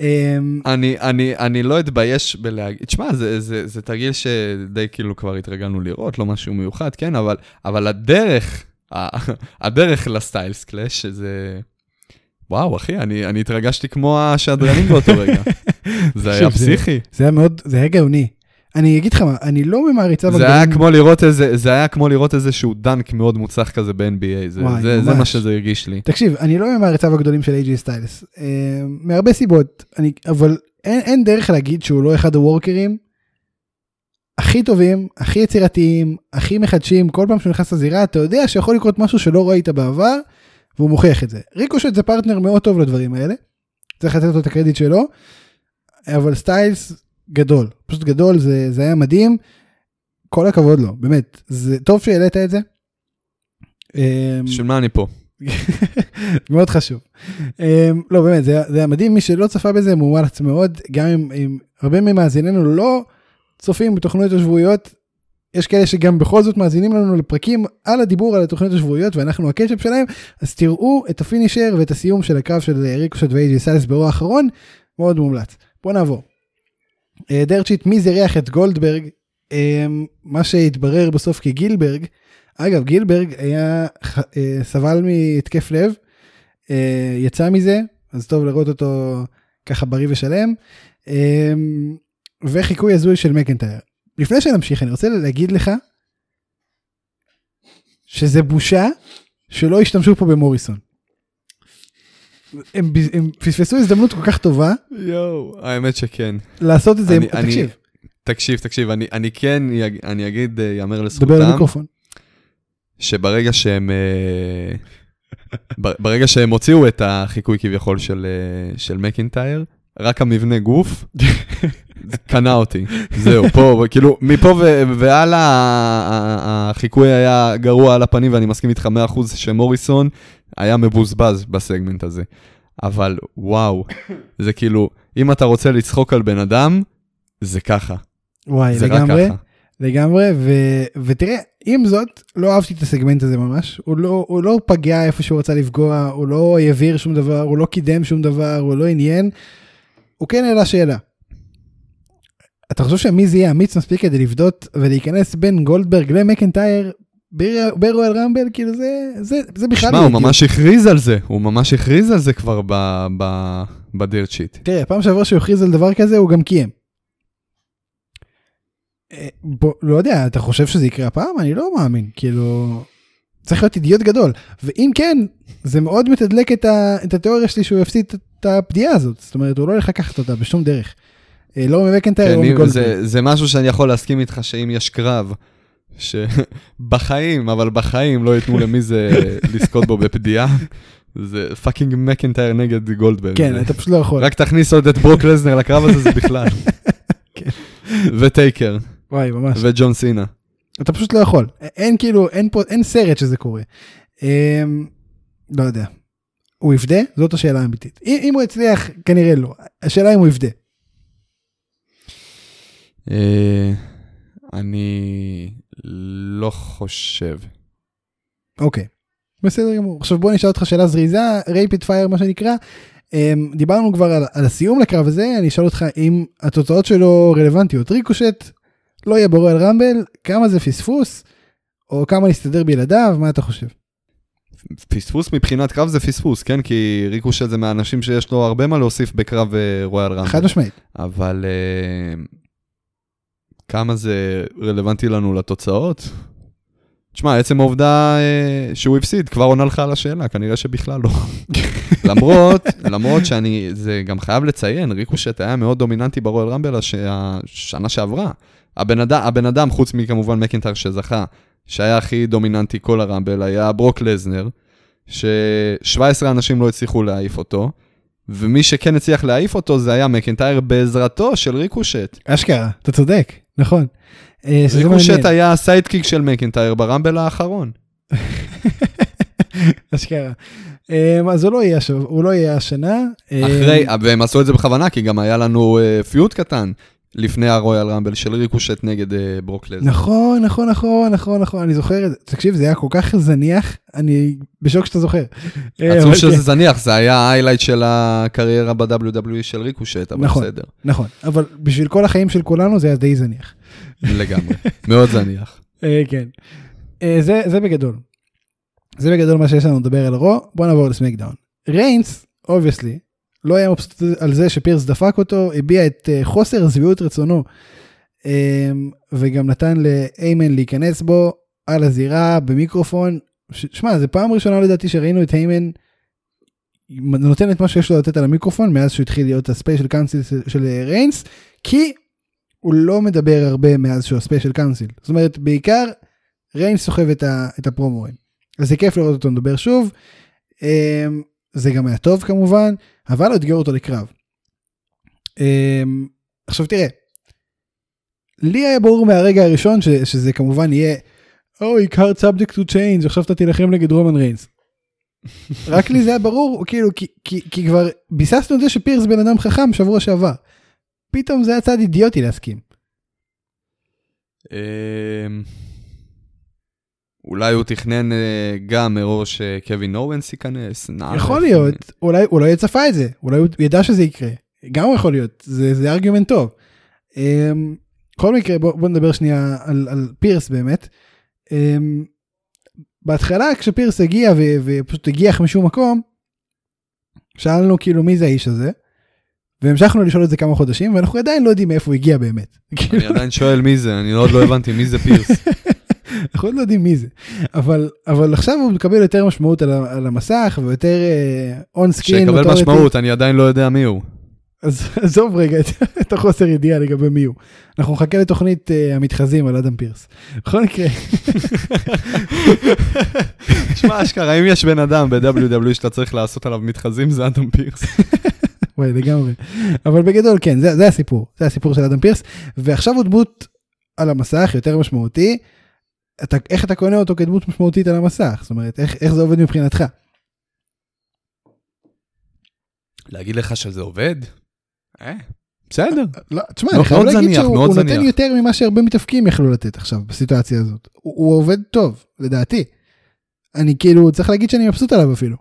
אמ, אני, אני, אני לא אתבייש בלהגיד, תשמע, זה, זה, זה תרגיל שדי כאילו כבר התרגלנו לראות, לא משהו מיוחד, כן, אבל, אבל הדרך, הדרך לסטיילס קלאש, שזה... וואו, אחי, אני, אני התרגשתי כמו השדרנים באותו רגע. זה היה תקשיב, זה- פסיכי. זה היה מאוד, זה היה גאוני. אני אגיד לך מה, אני לא ממעריציו זה היה כמו לראות איזה, זה היה כמו לראות איזשהו דנק מאוד מוצלח כזה ב-NBA, זה, וואי, זה, זה. מה שזה הרגיש לי. תקשיב, אני לא ממעריציו הגדולים של איי.ג'י סטיילס, אה, מהרבה סיבות, אני, אבל אין, אין דרך להגיד שהוא לא אחד הוורקרים הכי טובים, הכי יצירתיים, הכי מחדשים, כל פעם שהוא נכנס לזירה, אתה יודע שיכול לקרות משהו שלא ראית בעבר, והוא מוכיח את זה. ריקושט זה פרטנר מאוד טוב לדברים האלה, צריך לתת לו את הקרדיט שלו, אבל סטיילס גדול, פשוט גדול, זה, זה היה מדהים, כל הכבוד לו, באמת, זה טוב שהעלית את זה. אה, בשביל מה אני פה? מאוד חשוב. Um, לא באמת זה, זה היה מדהים מי שלא צפה בזה מומלץ מאוד גם אם, אם הרבה ממאזיננו לא צופים בתוכניות השבועיות יש כאלה שגם בכל זאת מאזינים לנו לפרקים על הדיבור על התוכניות השבועיות ואנחנו ה catch-up שלהם, אז תראו את ה finisher ואת הסיום של הקרב של ריקושט ואייג'י סאלס באירוע האחרון, מאוד מומלץ. בוא נעבור. אה, Dirt Sheet, מיז אירח את גולדברג, אה, מה שהתברר בסוף כגילברג, אגב גילברג היה, אה, סבל מהתקף לב, יצא מזה, אז טוב לראות אותו ככה בריא ושלם, וחיקוי הזוי של מקנטייר. לפני שנמשיך אני רוצה להגיד לך שזה בושה שלא השתמשו פה במוריסון. הם, הם פספסו הזדמנות כל כך טובה. יואו, האמת שכן. לעשות את זה, אני, תקשיב. אני, תקשיב, תקשיב, אני, אני כן, אני אגיד, אה, יאמר לזכותם. דבר למיקרופון. שברגע שהם, אה, ברגע שהם הוציאו את החיקוי כביכול של, אה, של מקינטייר, רק המבנה גוף קנה אותי, זהו, פה, כאילו, מפה והלאה החיקוי היה גרוע על הפנים, ואני מסכים איתך 100% שמוריסון היה מבוזבז בסגמנט הזה. אבל וואו, זה כאילו, אם אתה רוצה לצחוק על בן אדם, זה ככה. וואי, זה לגמרי, לגמרי, ו, ותראה, עם זאת, לא אהבתי את הסגמנט הזה ממש, הוא לא, הוא לא פגע איפה שהוא רצה לפגוע, הוא לא העביר שום דבר, הוא לא קידם שום דבר, הוא לא עניין, הוא כן העלה שאלה. אתה חושב שמיז יהיה אמיץ מספיק כדי לפדות ולהיכנס בין גולדברג למקנטייר ברואל רמבל כאילו זה זה זה בכלל שמע, הוא ממש הכריז על זה הוא ממש הכריז על זה כבר בדירט שיט. תראה פעם שעברה שהוא הכריז על דבר כזה הוא גם קיים. אה, בוא, לא יודע אתה חושב שזה יקרה הפעם אני לא מאמין כאילו צריך להיות אידיוט גדול ואם כן זה מאוד מתדלק את, ה, את התיאוריה שלי שהוא יפסיד את הפדייה הזאת זאת אומרת הוא לא הולך לקחת אותה בשום דרך. אה, לא ממקנטייר או מגולדברג. זה, זה משהו שאני יכול להסכים איתך שאם יש קרב, שבחיים, אבל בחיים לא ייתנו למיז לזכות בו בפדייה. זה fucking מקנטייר נגד גולדברג. כן, אתה פשוט לא יכול. רק תכניס עוד את ברוק לזנר לקרב הזה, זה בכלל. כן. וטייקר. וואי, ממש. וג'ון סינה. אתה פשוט לא יכול. אין כאילו, אין פה, אין סרט שזה קורה. אמ, לא יודע. הוא יפדה? זאת השאלה האמיתית. אם הוא יצליח, כנראה לא. השאלה אם הוא יפדה. אה, אני לא חושב. אוקיי, בסדר גמור. עכשיו בוא נשאל אותך שאלה זריזה, רייפיד פייר מה שנקרא. אמ, דיברנו כבר על, על הסיום לקרב הזה, אני אשאל אותך אם התוצאות שלו רלוונטיות. ריקושט לא יהיה ברואל רמבל, כמה זה פספוס, או כמה נסתדר בלעדיו, מה אתה חושב? פספוס מבחינת קרב זה פספוס, כן? כי ריקושט זה מהאנשים שיש לו הרבה מה להוסיף בקרב אה, רויאל רמבל. חד משמעית. אבל... Uh... כמה זה רלוונטי לנו לתוצאות? תשמע, עצם העובדה אה, שהוא הפסיד כבר עונה לך על השאלה, כנראה שבכלל לא. למרות, למרות שאני, זה גם חייב לציין, ריקושט היה מאוד דומיננטי ברויאל רמבל הש, השנה שעברה. הבן אדם, הבן אדם, חוץ מכמובן מקינטייר שזכה, שהיה הכי דומיננטי כל הרמבל, היה ברוק לזנר, ש-17 אנשים לא הצליחו להעיף אותו, ומי שכן הצליח להעיף אותו זה היה מקינטייר בעזרתו של ריקושט. אשכרה, אתה צודק. נכון. אה, ריקושט היה ה sidekick של מקינטייר ברמבל האחרון. אשכרה. אה, אז הוא לא יהיה, לא השנה. אה, אחרי, והם עשו את זה בכוונה, כי גם היה לנו פיוט קטן לפני הרויאל רמבל של ריקושט נגד ברוק לזר. נכון, נכון, נכון, נכון, נכון, אני זוכר את זה. תקשיב, זה היה כל כך זניח, אני בשוק שאתה זוכר. עצוב שזה כן. זניח, זה היה האיילייט של הקריירה ב-WWE של ריקושט, אבל נכון, בסדר. נכון, אבל בשביל כל החיים של כולנו זה היה די זניח. לגמרי, מאוד זניח. אה, כן. אה, זה, זה בגדול. זה בגדול מה שיש לנו לדבר על רו, בוא נעבור לסמקדאון. ריינס, obviously, לא היה מבסוט על זה שפירס דפק אותו, הביע את אה, חוסר שביעות רצונו, וגם נתן להיימן להיכנס בו על הזירה במיקרופון. שמע, זה פעם ראשונה לדעתי שראינו את היימן נותן את מה שיש לו לתת על המיקרופון מאז שהוא התחיל להיות ה special counsel של ריינס, כי הוא לא מדבר הרבה מאז שהוא ה special counsel. זאת אומרת, בעיקר ריינס סוחב את הפרומואים. אז זה כיף לראות אותו מדבר שוב. אמ, זה גם היה טוב כמובן, אבל הוא אתגר אותו לקרב. אמ, עכשיו תראה, לי היה ברור מהרגע הראשון ש, שזה כמובן יהיה, Oh, the card subject to change, עכשיו אתה תילחם נגד רומן ריינס. רק לי זה היה ברור, כאילו, כי, כי, כי כבר ביססנו את זה שפירס בן אדם חכם שבוע שעבר. פתאום זה היה צעד אידיוטי להסכים. אולי הוא תכנן אה, גם מראש שקווין אורנס ייכנס. יכול להיות, אולי הוא לא צפה את זה, אולי הוא ידע שזה יקרה. גם יכול להיות, זה, זה ארגומנט טוב. אמ, בכל מקרה, בוא, בוא נדבר שנייה על, על פירס באמת. אמ, בהתחלה כשפירס הגיע ו, ופשוט הגיח משום מקום, שאלנו כאילו מי זה האיש הזה, והמשכנו לשאול את זה כמה חודשים, ואנחנו עדיין לא יודעים מאיפה הוא הגיע באמת. אני עדיין שואל מי זה, אני עוד לא הבנתי מי זה פירס. אנחנו עוד לא יודעים מי זה, אבל, אבל עכשיו הוא מקבל יותר משמעות על, על המסך ויותר און סקרין. שיקבל משמעות, אני עדיין לא יודע מי הוא. אז עזוב רגע את, את החוסר ידיעה לגבי מי הוא. אנחנו נחכה לתוכנית uh, המתחזים על אדם פירס. בכל מקרה, שמע, אשכרה, אם יש בן אדם ב-WW שאתה צריך לעשות עליו מתחזים, זה אדם פירס. וואי לגמרי. אבל בגדול כן, זה, זה הסיפור, זה הסיפור של אדם פירס, ועכשיו הוא דמות על המסך יותר משמעותי. אתה, איך אתה קונה אותו כדמות משמעותית על המסך? זאת אומרת, איך, איך זה עובד מבחינתך? להגיד לך שזה עובד? אה, בסדר. לא, תשמע, אני חייב להגיד שהוא נותן. יותר ממה שהרבה מתאפקים יכלו לתת עכשיו בסיטואציה הזאת. הוא, הוא עובד טוב, לדעתי. אני כאילו, צריך להגיד שאני מבסוט עליו אפילו.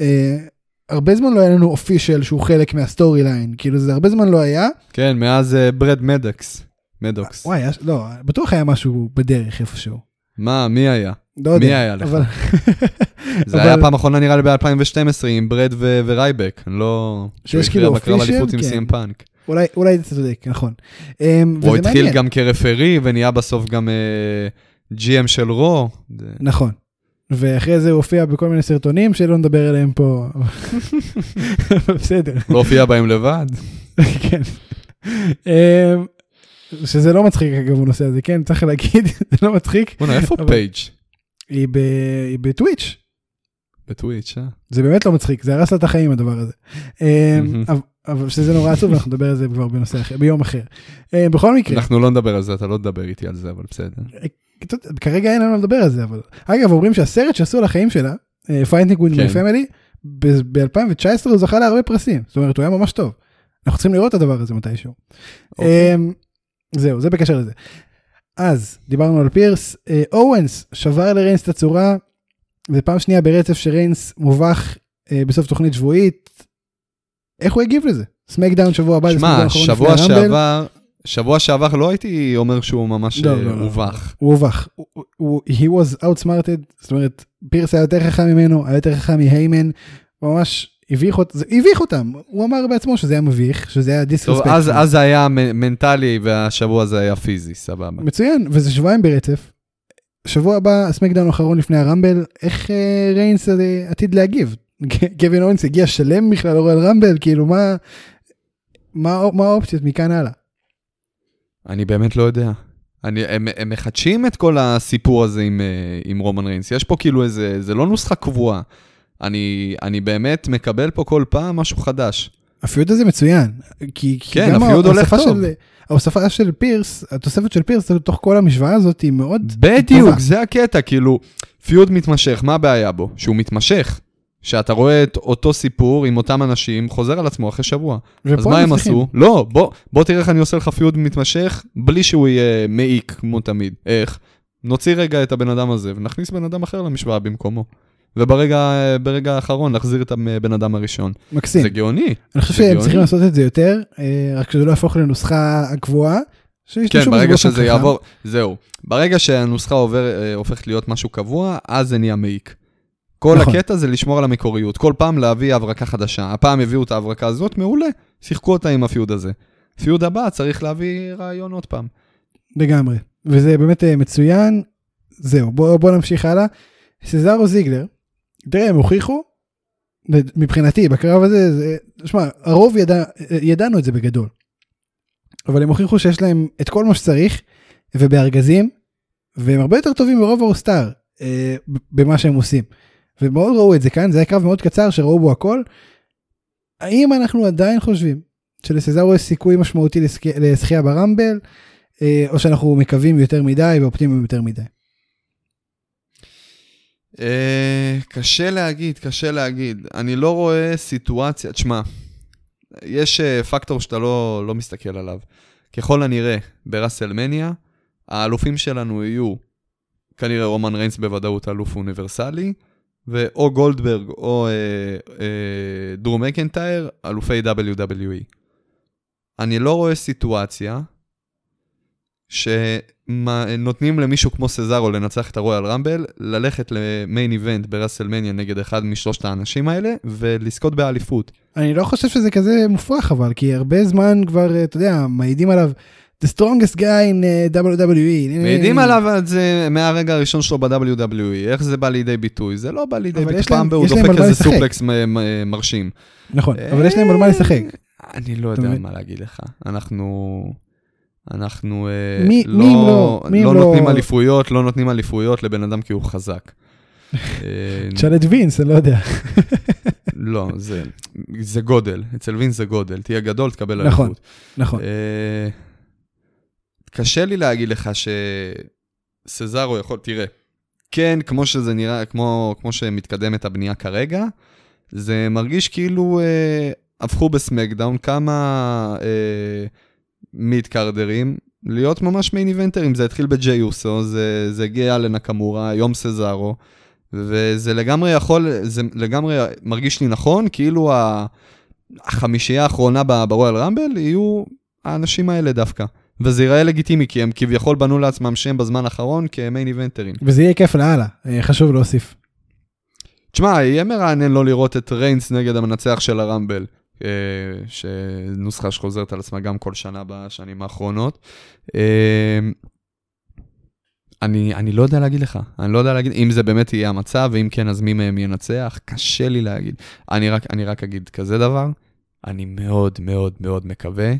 אה, הרבה זמן לא היה לנו official שהוא חלק מה storyline, כאילו זה הרבה זמן לא היה. כן, מאז אה, ברד מדקס. מדוקס. וואי, לא, בטוח היה משהו בדרך איפשהו. מה, מי היה? לא יודע. מי היה לך? אבל... זה אבל- היה פעם אחרונה נראה לי ב-2012 עם ברד ו- ורייבק, לא... שיש כאילו בקרב official? אליפות עם כן. סי.אם פאנק. אולי, אולי אתה צודק, נכון. אה, הוא התחיל. גם כ referee ונהיה בסוף גם אה, GM של רו. נכון. ואחרי זה הוא הופיע בכל מיני סרטונים שלא נדבר עליהם פה. בסדר. לא הופיע בהם לבד. כן. אמ, שזה לא מצחיק אגב הנושא הזה, כן, צריך להגיד, זה לא מצחיק. בוא'נה, איפה פייג'? היא בטוויץ', בטוויץ', אה? זה באמת לא מצחיק, זה הרס לה את החיים הדבר הזה. אמ. אבל- שזה נורא עצוב, אנחנו נדבר על זה כבר בנושא אחר, ביום אחר. אמ, בכל מקרה, אנחנו לא נדבר על זה, אתה לא תדבר איתי על זה, אבל בסדר. יודע, כרגע אין לנו לדבר על זה, אבל אגב אומרים שהסרט שעשו על החיים שלה, Fighting with כן. My Family, ב-2019 הוא זכה להרבה פרסים, זאת אומרת הוא היה ממש טוב. אנחנו צריכים לראות את הדבר הזה מתישהו. זהו, זה בקשר לזה. אז, דיברנו על פירס, אה, אוונס שבר לריינס את הצורה, זה פעם שנייה ברצף שריינס מובך אה, בסוף תוכנית שבועית. איך הוא הגיב לזה? סמקדאון שבוע הבא, שמע, שבוע. שעבר, שבוע שעבר לא הייתי אומר שהוא ממש לא, אה, לא, לא. הובך. הוא הובך, הוא- he was outsmarted, זאת אומרת, פירס היה יותר חכם ממנו, היה יותר חכם מהיימן, ממש הביך, אות- זה- הביך אותם, הוא אמר בעצמו שזה היה מביך, שזה היה disrespect. אז אז זה היה מנטלי והשבוע זה היה פיזי, סבבה. מצוין, וזה שבועיים ברצף. שבוע הבא, הסמקדאון האחרון לפני הרמבל, איך אה, ריינס אה, עתיד להגיב? קווין אורנס הגיע שלם בכלל לרועל רמבל, כאילו מה, מה, מה האופציות מכאן הלאה? אני באמת לא יודע. אני, הם, הם מחדשים את כל הסיפור הזה עם, אה, עם רומן ריינס. יש פה כאילו איזה, זה לא נוסחה קבועה. אני, אני באמת מקבל פה כל פעם משהו חדש. הפיוד הזה מצוין, כי, כי כן, גם הפיוד הולך טוב. של, ההוספה של פירס, התוספת של פירס לתוך כל המשוואה הזאת היא מאוד בדיוק, טובה. זה הקטע, כאילו, פיוד מתמשך, מה הבעיה בו? שהוא מתמשך. שאתה רואה את אותו סיפור עם אותם אנשים חוזר על עצמו אחרי שבוע. אז מה הם. עשו? לא, בוא, בוא תראה איך אני עושה לך פיוד מתמשך, בלי שהוא יהיה מעיק כמו תמיד. איך? נוציא רגע את הבן אדם הזה ונכניס בן אדם אחר למשוואה במקומו. וברגע ברגע האחרון נחזיר את הבן אדם הראשון. מקסים. זה גאוני. אני חושב שהם. צריכים לעשות את זה יותר, אה, רק שזה לא יהפוך לנוסחה הקבועה. כן, ברגע שזה חכם. יעבור, זהו. ברגע שהנוסחה עובר, אה, הופכת להיות משהו קבוע, אז זה נהיה מעיק. כל נכון. הקטע זה לשמור על המקוריות. כל פעם להביא הברקה חדשה. הפעם הביאו את ההברקה הזאת, מעולה. שיחקו אותה עם הפיוד הזה. פיוד הבא צריך להביא רעיון עוד פעם. לגמרי, וזה באמת אה, מצוין. זהו, בוא, בוא נמשיך הלאה. סזארו זיגלר, תראה, הם הוכיחו, מבחינתי, בקרב הזה, זה, שמע, הרוב ידע, ידענו את זה בגדול. אבל הם הוכיחו שיש להם את כל מה שצריך, ובארגזים, והם הרבה יותר טובים מרוב האוסטאר, אה, במה שהם עושים. ומאוד ראו את זה כאן, זה היה קרב מאוד קצר שראו בו הכל. האם אנחנו עדיין חושבים שלסזארו יש סיכוי משמעותי לזכי- לזכייה ברמבל, אה, או שאנחנו מקווים יותר מדי ואופטימיים יותר מדי? אה, קשה להגיד, קשה להגיד. אני לא רואה סיטואציה, תשמע, יש אה, פקטור שאתה לא, לא מסתכל עליו. ככל הנראה, בראסלמניה, האלופים שלנו יהיו כנראה רומן ריינס בוודאות אלוף אוניברסלי, ואו גולדברג או אה, אה, דרו מקנטייר, אלופי WWE. אני לא רואה סיטואציה שנותנים למישהו כמו סזארו לנצח את הרויאל רמבל, ללכת למיין איבנט בראסלמניה נגד אחד משלושת האנשים האלה, ולזכות באליפות. אני לא חושב שזה כזה מופרך אבל, כי הרבה זמן כבר, אה, אתה יודע, מעידים עליו. The strongest guy in uh, WWE. מעידים עליו את זה מהרגע הראשון שלו ב-WWE, איך זה בא לידי ביטוי? זה לא בא לידי ביטוי, פעם והוא דופק איזה סופלקס מרשים. נכון, אבל יש להם על מה לשחק. אני לא יודע מה להגיד לך. אנחנו... אנחנו אה, מי, לא, מי לא, מי לא לא נותנים אליפויות, לא נותנים אליפויות לבן אדם כי הוא חזק. אה, תשאל את וינס, אני לא יודע. לא, זה, זה גודל, אצל וינס זה גודל, תהיה גדול, תקבל אליפות. נכון, נכון. אה, קשה לי להגיד לך שסזארו יכול, תראה, כן, כמו שזה נראה, כמו, כמו שמתקדמת הבנייה כרגע, זה מרגיש כאילו אה, הפכו בסמקדאון כמה אה, מיד קרדרים, להיות ממש מיין איבנטרים, זה התחיל בג'יי אוסו, זה, זה הגיע לנקמורה, יום סזארו, וזה לגמרי יכול, זה לגמרי מרגיש לי נכון, כאילו החמישייה האחרונה ברואל רמבל יהיו האנשים האלה דווקא. וזה ייראה לגיטימי, כי הם כביכול בנו לעצמם שם בזמן האחרון כמיין איבנטרים. וזה יהיה כיף לאללה, אה, חשוב להוסיף. תשמע, יהיה מרענן לא לראות את ריינס נגד המנצח של הרמבל, שנוסחה שחוזרת על עצמה גם כל שנה בשנים האחרונות. אה, אני, אני לא יודע להגיד לך, אני לא יודע להגיד אם זה באמת יהיה המצב, ואם כן, אז מי מהם ינצח, קשה לי להגיד. אני רק, אני רק אגיד כזה דבר, אני מאוד מאוד מאוד מקווה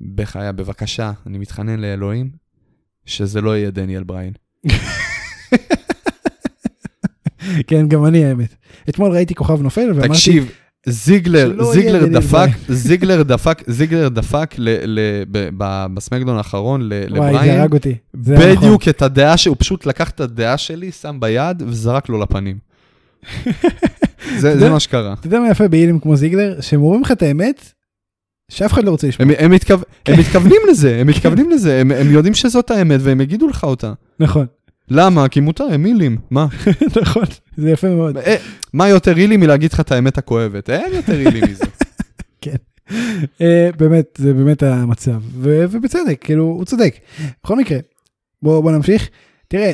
בחיי, בבקשה, אני מתחנן לאלוהים, שזה לא יהיה דניאל בריין. כן, גם אני האמת. אתמול ראיתי כוכב נופל ואמרתי... תקשיב, זיגלר, זיגלר דפק, זיגלר דפק, זיגלר דפק בסמקדון האחרון לבריין. וואי, זה הרג אותי. בדיוק נכון. את הדעה שהוא פשוט לקח את הדעה שלי, שם ביד וזרק לו לפנים. זה מה שקרה. אתה יודע מה יפה באילים כמו זיגלר? שהם אומרים לך את האמת, שאף אחד לא רוצה לשמוע. הם, הם, מתכו... הם מתכוונים לזה, הם מתכוונים לזה, הם יודעים שזאת האמת והם יגידו לך אותה. נכון. למה? כי מותר, הם הילים, מה? נכון, זה יפה מאוד. אה, מה יותר הילי מלהגיד לך את האמת הכואבת? אין יותר הילי מזה. כן. אה, באמת, זה באמת המצב, ובצדק, כאילו, הוא צודק. בכל מקרה, בואו נמשיך. תראה,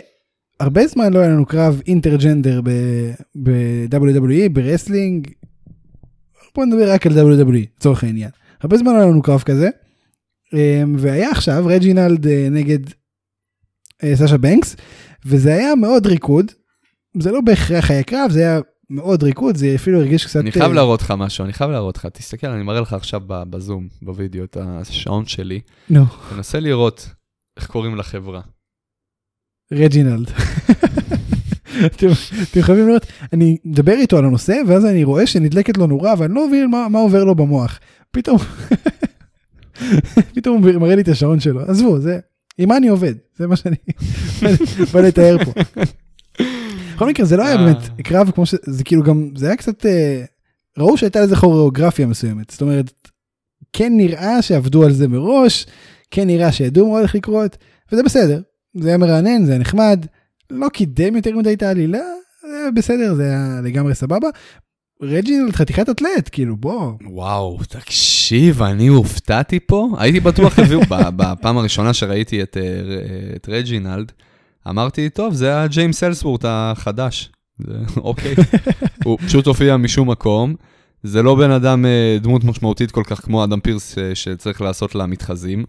הרבה זמן לא היה לנו קרב intergender ב-WWE, ב wrestling. בואו נדבר רק על WWE, לצורך העניין. הרבה זמן היה לנו קרב כזה, אמ, והיה עכשיו רג'ינלד אה, נגד אה, סאשה בנקס, וזה היה מאוד ריקוד, זה לא בהכרח היה קרב, זה היה מאוד ריקוד, זה אפילו הרגיש קצת... אני חייב אה, להראות לך משהו, אני חייב להראות לך, תסתכל, אני מראה לך עכשיו בזום, בווידאו, את השעון שלי. נו. תנסה לראות איך קוראים לחברה. רג'ינלד. אתם חייבים לראות, אני מדבר איתו על הנושא, ואז אני רואה שנדלקת לו נורה, ואני לא מבין מה, מה עובר לו במוח. פתאום, פתאום הוא מראה לי את השעון שלו, עזבו, זה, עם מה אני עובד, זה מה שאני בא לתאר פה. בכל מקרה זה לא היה באמת אה. קרב כמו שזה כאילו גם זה היה קצת אה, ראו שהייתה לזה כוריאוגרפיה מסוימת זאת אומרת כן נראה שעבדו על זה מראש כן נראה שידעו מה הולך לקרות וזה בסדר זה היה מרענן זה היה נחמד לא קידם יותר מדי את העלילה זה היה בסדר זה היה לגמרי סבבה רג'ינלד חתיכת אתלט, כאילו בוא. וואו, תקשיב, אני הופתעתי פה. הייתי בטוח, הביאו, בפעם הראשונה שראיתי את, אה, את רג'ינלד, אמרתי, טוב, זה הג'יימס אלסוורט החדש. אוקיי. הוא פשוט הופיע משום מקום. זה לא בן אדם, אה, דמות משמעותית כל כך כמו אדם פירס אה, שצריך לעשות לה מתחזים.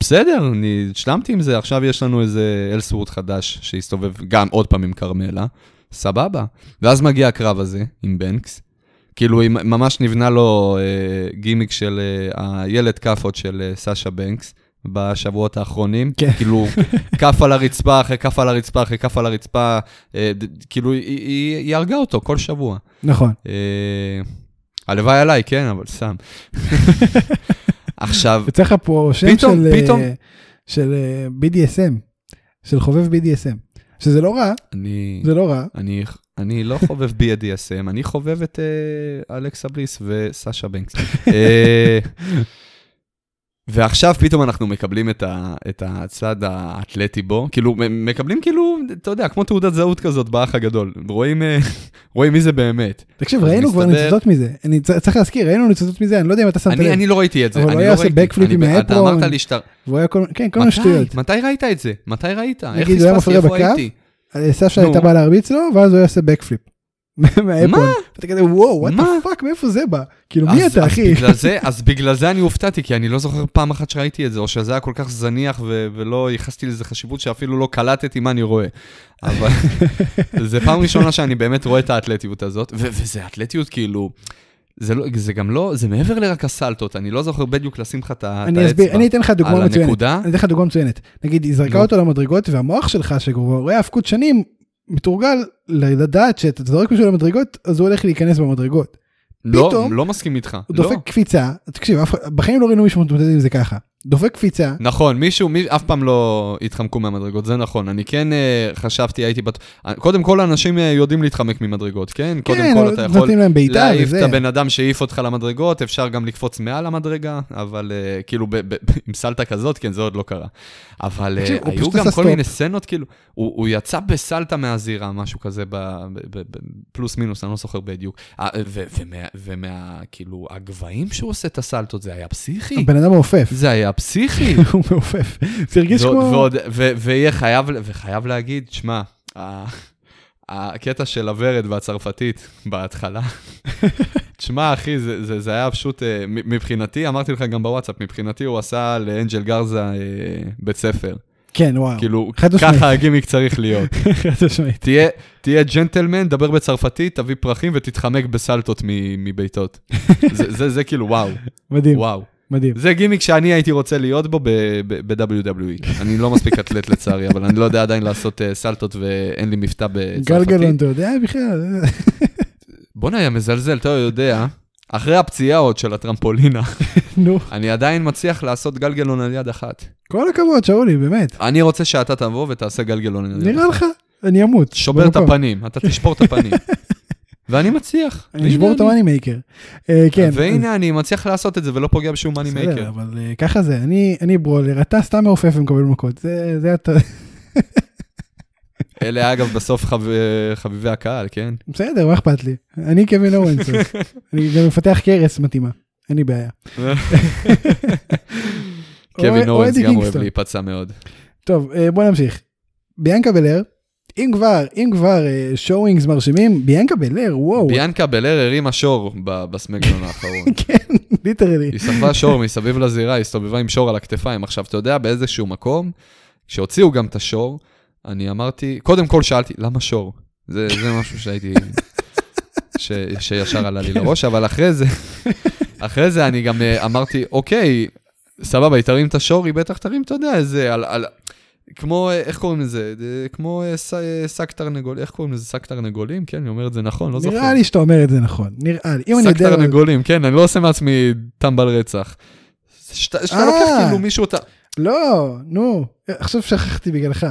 בסדר, אני השלמתי עם זה, עכשיו יש לנו איזה אלסוורט חדש שהסתובב גם עוד פעם עם כרמלה. סבבה. ואז מגיע הקרב הזה עם בנקס. כאילו, ממש נבנה לו אה, גימיק של אה, הילד כאפות של אה, סאשה בנקס בשבועות האחרונים. כן. כאילו, כף על הרצפה אחרי כף על הרצפה אחרי כף על הרצפה, אה, כאילו, היא, היא, היא הרגה אותו כל שבוע. נכון. אה, הלוואי עליי, כן, אבל סתם. עכשיו, יוצא לך פה שם פתאום, של, פתאום... אה, של אה, BDSM, של חובב BDSM. שזה לא רע, אני, זה לא רע. אני, אני לא חובב BDSM, אני חובב את uh, אלכסה בליס וסאשה בנקס. ועכשיו פתאום אנחנו מקבלים את, ה, את הצד האתלטי בו, כאילו, מקבלים כאילו, אתה יודע, כמו תעודת זהות כזאת באח הגדול. רואים, אה, רואים מי זה באמת. תקשיב, ראינו כבר מסתבר- ניצוצות מזה. אני צריך להזכיר, ראינו ניצוצות מזה, אני לא יודע אם אתה שמת לב. אני לא ראיתי את זה, אבל הוא היה לא עושה אני- עם אתה ה apron. אמרת לי שאתה... והוא היה כל כן, כל מיני? שטויות. מתי ראית את זה? מתי ראית? איך פספסתי? איפה? הייתי? סשה נו. הייתה באה להרביץ לו, ואז הוא היה עושה backflip. מה apron. ואתה כזה, וואו, what מה? fuck, מאיפה זה בא? כאילו, מי אתה, אחי? אז בגלל זה אני הופתעתי, כי אני לא זוכר פעם אחת שראיתי את זה, או שזה היה כל כך זניח ו- ולא ייחסתי לזה חשיבות שאפילו לא קלטתי מה אני רואה. אבל זה פעם ראשונה שאני באמת רואה את האתלטיות הזאת, ו- וזה אתלטיות כאילו, זה, לא, זה גם לא, זה מעבר לרק הסלטות, אני לא זוכר בדיוק לשים לך את ה- את אני אסביר, אני האצבע אתן לך דוגמה על מצוינת. הנקודה. אני אתן לך דוגמה מצוינת. נגיד, היא זרקה. אותו למדרגות, והמוח שלך, שכבר רואה האבקות שנים, מתורגל לדעת שאתה זורק מישהו למדרגות, אז הוא הולך להיכנס במדרגות. לא, פתאום- לא מסכים איתך. הוא לא. דופק קפיצה, תקשיב, בחיים לא ראינו מישהו מתמודד עם זה ככה. דופק קפיצה, נכון, מישהו, מי, אף פעם לא התחמקו מהמדרגות, זה נכון. אני כן אה, חשבתי, הייתי בטוח... קודם כל, אנשים אה, יודעים להתחמק ממדרגות, כן? קודם כן, כל, אתה יכול להעיף. את הבן אדם שהעיף אותך למדרגות, אפשר גם לקפוץ מעל המדרגה, אבל אה, כאילו, ב, ב, עם סלטה כזאת, כן, זה עוד לא קרה. אבל אה, הוא היו גם כל. מיני סצנות, כאילו, הוא, הוא יצא בסלטה מהזירה, משהו כזה, ב, ב, ב, ב, פלוס מינוס, אני לא זוכר בדיוק. אה, ומה, כאילו, הגבהים שהוא עושה את הסלטות, זה היה פסיכי. הבן אדם מעופף. זה היה פסיכי. הוא מעופף. זה הרגיש כמו... ויהיה חייב, וחייב להגיד, שמע, הקטע של הוורד והצרפתית בהתחלה, תשמע, אחי, זה, זה, זה היה פשוט, אה, מבחינתי, אמרתי לך גם בוואטסאפ, מבחינתי הוא עשה לאנג'ל גרזה אה, בית ספר. כן, וואו. כאילו. ככה הגימיק צריך להיות. חד משמעית. תהיה, תהיה ג'נטלמן, דבר בצרפתית, תביא פרחים ותתחמק בסלטות מ- מבעיטות. זה, זה, זה כאילו, וואו, מדהים, וואו. מדהים. זה גימיק שאני הייתי רוצה להיות בו ב-WWE. אני לא מספיק אתלט לצערי, אבל אני לא יודע עדיין לעשות אה, סלטות ואין לי מבטא גלגלון, בצרפתית. אתה יודע בכלל? בוא'נה, יא מזלזל, אתה יודע, אחרי הפציעה עוד של הטרמפולינה, נו, אני עדיין מצליח לעשות גלגלון על יד אחת. כל הכבוד, שאולי, באמת. אני רוצה שאתה תבוא ותעשה גלגלון על יד אחת. נראה לך? אני אמות. שובר את. הפנים, אתה תשבור את הפנים. ואני מצליח. אני אשבור את המאני מייקר. אה, כן. והנה, אני מצליח לעשות את זה ולא פוגע בשום מאני מייקר. בסדר, אבל אה, ככה זה, אני, אני ברולר, אתה סתם מעופף ומקבל מכות, זה, זה אתה, אלה אגב בסוף חב- חביבי הקהל, כן? בסדר, מה אכפת לי? אני קווין אורנס, אני גם מפתח קרס מתאימה, אין לי בעיה. קווין או- אורנס גם אוהב. להיפצע מאוד. טוב, אה, בוא נמשיך. ביאנקה בלר, אם כבר, אם כבר שואינגס מרשימים, ביאנקה בלר, וואו, ביאנקה בלר הרימה שור בסמקדון האחרון. כן, ליטרלי. היא סחבה שור מסביב לזירה, היא הסתובבה עם שור על הכתפיים. עכשיו, אתה יודע, באיזשהו מקום, כשהוציאו גם את השור, אני אמרתי, קודם כל שאלתי, למה שור? זה, זה משהו שהייתי, ש, שישר עלה לי לראש, אבל אחרי זה, אחרי זה אני גם אה, אמרתי, אוקיי, סבבה, היא תרים את השור, היא בטח תרים, אתה יודע, איזה, על, על, כמו, איך קוראים לזה? אה, כמו אה, אה, שק תרנגולים, איך קוראים לזה? שק תרנגולים? כן, אני אומר את זה נכון, לא זוכר. נראה לי שאתה אומר את זה נכון, נראה לי. שק. תרנגולים, כן, אני לא עושה מעצמי טמבל רצח. שאתה. לוקח כאילו מישהו, אתה... לא, נו, עכשיו שכחתי בגללך.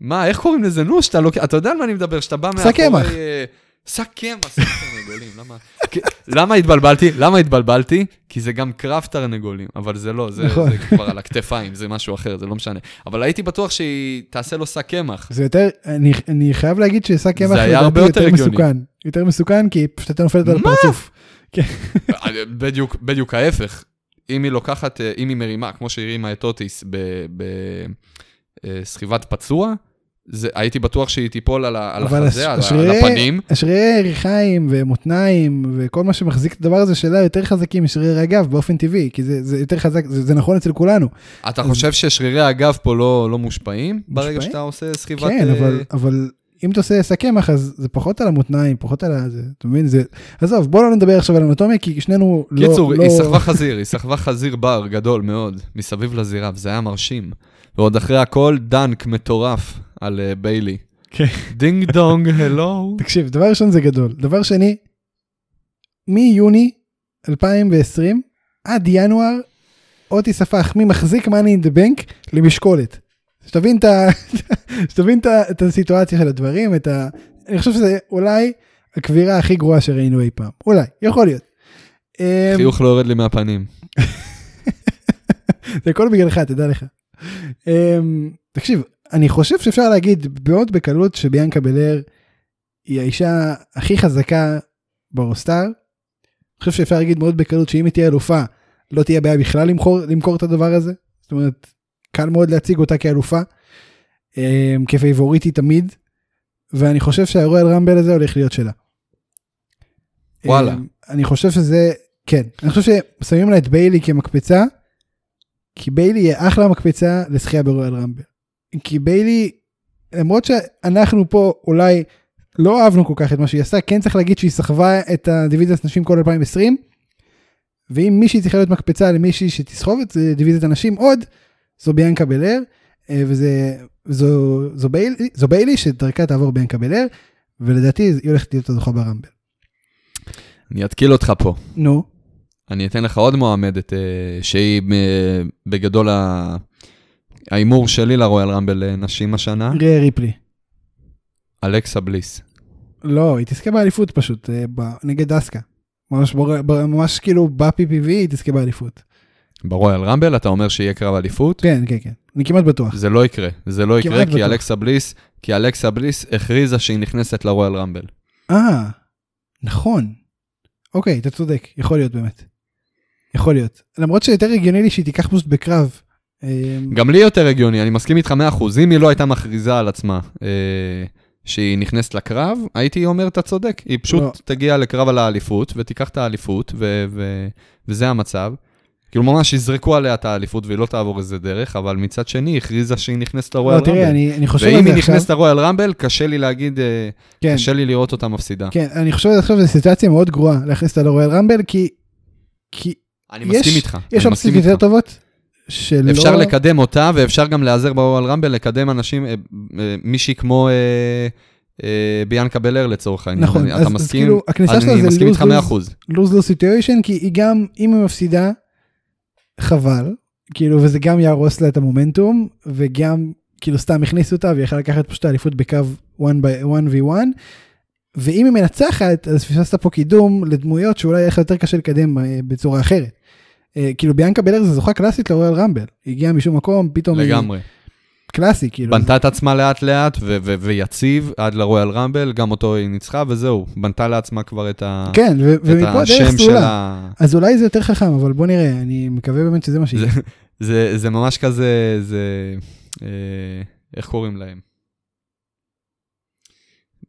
מה, איך קוראים לזה? נו, שאתה לוקח, אתה יודע על מה אני מדבר, שאתה בא שק מאחורי... אה, שק קמח, שק תרנגולים, למה? למה התבלבלתי? למה התבלבלתי? כי זה גם קרב תרנגולים, אבל זה לא, זה נכון. זה כבר על הכתפיים, זה משהו אחר, זה לא משנה. אבל הייתי בטוח שהיא תעשה לו שק קמח. זה יותר, אני, אני חייב להגיד ששק קמח זה לדעתי יותר יותר. מסוכן. יותר מסוכן כי פשוט אתה נופלת על? הפרצוף. בדיוק, בדיוק ההפך. אם היא לוקחת, אה, אם היא מרימה, כמו שהיא הרימה את אוטיס בסחיבת פצוע, זה, הייתי בטוח שהיא תיפול על, ה- על אבל החזה, על, ה- השרירי- על הפנים. השרירי ריחיים ומותניים וכל מה שמחזיק את הדבר הזה שלה יותר חזקים משרירי הגב באופן טבעי, כי זה, זה יותר חזק, זה, זה נכון אצל כולנו. אתה חושב ששרירי הגב פה לא, לא מושפעים? ברגע מושפעים? שאתה עושה סחיבת... כן, אה, אבל, אבל אם אתה עושה קמח אז זה פחות על המותניים, פחות על הזה, אתה מבין? זה, עזוב, בוא לא נדבר עכשיו על אנטומיה כי שנינו לא... קיצור, לא... היא סחבה חזיר, היא סחבה חזיר בר גדול מאוד, מסביב לזירה, וזה היה מרשים. ועוד אחרי הכל, דנק מטורף על אה, ביילי. כן. דינג דונג, הלו. תקשיב, דבר ראשון זה גדול. דבר שני, מיוני 2020 עד ינואר, אוטיס הפך ממחזיק Money in the Bank למשקולת. שתבין את, ה... שתבין את, ה... את הסיטואציה של הדברים, את ה... אני חושב שזה אולי הקריירה הכי גרועה שראינו אי פעם. אולי, יכול להיות. אמ, חיוך לא יורד לי מהפנים. זה הכל בגללך, תדע לך. אמ, תקשיב, אני חושב שאפשר להגיד מאוד בקלות שביאנקה בלר היא האישה הכי חזקה ברוסטאר. אני חושב שאפשר להגיד מאוד בקלות שאם היא תהיה אלופה, לא תהיה בעיה בכלל למכור, למכור את הדבר הזה. זאת אומרת, קל מאוד להציג אותה כאלופה, אמ, כפייבוריטי תמיד, ואני חושב שהרויאל רמבל הזה הולך להיות שלה. וואלה. אמ, אני חושב שזה, כן, אני חושב ששמים לה את ביילי כמקפצה, כי ביילי יהיה אחלה מקפצה לזכייה ברויאל רמבל. כי ביילי, למרות שאנחנו פה אולי לא אהבנו כל כך את מה שהיא עשתה, כן צריך להגיד שהיא סחבה את הדיוויזיית נשים כל 2020, ואם מישהי צריכה להיות מקפצה למישהי שתסחוב את דיוויזיית הנשים עוד, זו ביאנקה בלר, אה, וזה, זו, זו, ביילי, זו ביילי שדרכה תעבור ביאנקה בלר, ולדעתי היא הולכת להיות הזוכה ברמבל. אני אתקיל אותך פה. נו, אני אתן לך עוד מועמדת אה, שהיא אה, בגדול ה- ההימור שלי לרויאל רמבל לנשים השנה, ראה ריפלי. אלכסה בליס. לא, היא תזכה באליפות פשוט, אה, נגד דסקה. ממש, בור... ממש כאילו ב-PPV היא תזכה באליפות. ברויאל רמבל אתה אומר שיהיה קרב אליפות? כן, כן, כן. אני כמעט בטוח. זה לא יקרה, זה לא יקרה כי בטוח. אלכסה בליס, כי אלכסה בליס הכריזה שהיא נכנסת לרויאל רמבל. אה, נכון. אוקיי, אתה צודק, יכול להיות באמת. יכול להיות. למרות שיותר הגיוני לי שהיא תיקח פשוט בקרב. אה, גם לי יותר הגיוני, אני מסכים איתך 100%. אם היא לא הייתה מכריזה על עצמה אה, שהיא נכנסת לקרב, הייתי אומר, אתה צודק. היא פשוט לא. תגיע לקרב על האליפות, ותיקח את האליפות, ו- ו- וזה המצב. כאילו ממש יזרקו עליה את האליפות והיא לא תעבור איזה דרך, אבל מצד שני היא הכריזה שהיא נכנסת לא, לרויאל רמבל. תראה, אני, אני חושב ואם על זה היא עכשיו. נכנסת לרויאל רמבל, קשה לי להגיד, אה, כן, קשה לי לראות אותה מפסידה. כן, אני חושב על זה עכשיו, זו סיטואציה מאוד גרועה להכניס אותה ל Royal Rumble, כי, כי אני יש- מסכים איתך. יש אופציות יותר. טובות. שלא... אפשר לקדם אותה, ואפשר גם להיעזר ב Royal Rumble, לקדם אנשים, אה, אה, מישהי כמו אה, אה, ביאנקה בלייר לצורך העניין. נכון, אני- אז, אתה אז מסכים? כאילו הכניסה שלה היא זה מסכים איתך לוז 100%. לוז לוז סיטואשן כי היא גם אם היא מפסידה חבל כאילו וזה גם יהרוס לה את המומנטום וגם כאילו סתם הכניסו אותה והיא יכלה לקחת פשוט האליפות בקו 1v1 ואם היא מנצחת אז פספסת פה קידום לדמויות שאולי יהיה לך יותר קשה לקדם אה, בצורה אחרת. אה, כאילו ביאנקה בלר זה זוכה קלאסית לרויאל רמבל היא הגיעה משום מקום פתאום היא לגמרי. קלאסי כאילו בנתה את עצמה לאט לאט, ו- ו- ויציב עד לרויאל רמבל, גם אותו היא ניצחה, וזהו. בנתה לעצמה כבר את ה- כן ו- את השם של ה... אז אולי זה יותר חכם אבל בוא נראה אני מקווה באמת שזה מה שיהיה. זה- זה זה ממש כזה, זה... אה, איך קוראים להם?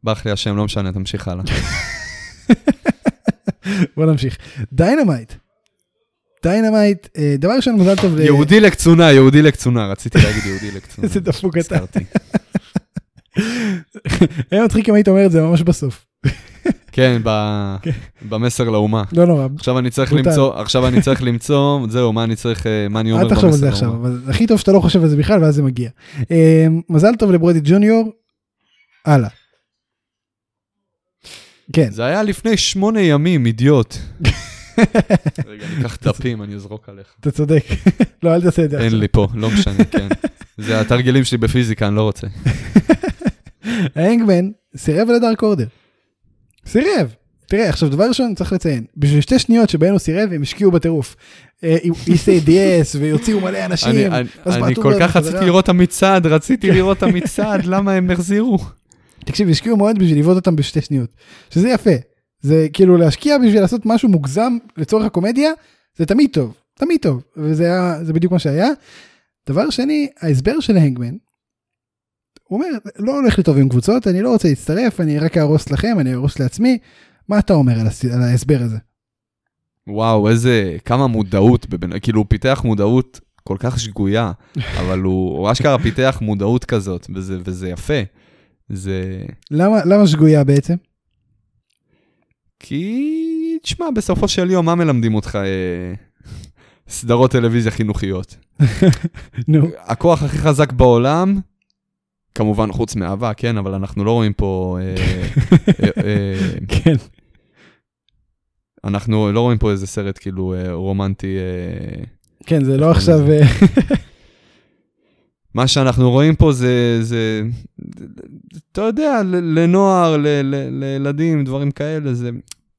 ברח לי השם, לא משנה, תמשיך הלאה. בוא נמשיך. דיינמייט. דיינמייט, אה, דבר ראשון מזל טוב. יהודי לקצונה, יהודי לקצונה, רציתי להגיד יהודי לקצונה. איזה דפוק אתה. היה מצחיק אם היית אומר את זה ממש בסוף. כן, ב- במסר לאומה. לא נורא. עכשיו אני צריך. למצוא, עכשיו אני צריך למצוא, זהו, מה אני צריך, אה, מה אני אומר אל תחשוב על זה במסר עכשיו, לאומה. אבל הכי טוב שאתה לא חושב על זה בכלל ואז זה מגיע. אה, מזל טוב לברודי ג'וניור. הלאה. כן. זה היה לפני שמונה ימים, אידיוט. רגע, אני אקח דפים, אני אזרוק עליך. אתה צודק. לא, אל תעשה את זה אין. לי פה, לא משנה, כן. זה התרגילים שלי בפיזיקה, אני לא רוצה. ההנגמן סירב לדארק אורדר. סירב. תראה, עכשיו דבר ראשון צריך לציין, בשביל שתי שניות שבהן הוא סירב הם השקיעו בטירוף. אה, ECDS והוציאו מלא אני- אנשים. אני- כל כך. רציתי לראות את המצעד, רציתי לראות את המצעד, למה הם החזירו? תקשיב, השקיעו מאוד בשביל לבעוט אותם בשתי שניות. שזה יפה. זה כאילו להשקיע בשביל לעשות משהו מוגזם לצורך הקומדיה, זה תמיד טוב. תמיד טוב. וזה היה, זה בדיוק מה שהיה. דבר שני, ההסבר של ההנגמן, הוא אומר, לא הולך לי טוב עם קבוצות, אני לא רוצה להצטרף, אני רק אהרוס לכם, אני אהרוס לעצמי. מה אתה אומר על, הס... על ההסבר הזה? וואו, איזה, כמה מודעות, בבן- כאילו, הוא פיתח מודעות כל כך שגויה, אבל הוא הוא אשכרה פיתח מודעות כזאת, וזה וזה יפה. זה... למה, למה שגויה בעצם? כי, תשמע, בסופו של יום, מה מלמדים אותך אה, סדרות טלוויזיה חינוכיות? נו, הכוח הכי חזק בעולם, כמובן חוץ מאהבה, כן, אבל אנחנו לא רואים פה... אה, אה, אה, כן. אנחנו לא רואים פה איזה סרט כאילו אה, רומנטי. אה, כן, זה לא עכשיו... מה שאנחנו רואים פה זה, זה אתה יודע, לנוער, ל- ל- לילדים, דברים כאלה, זה...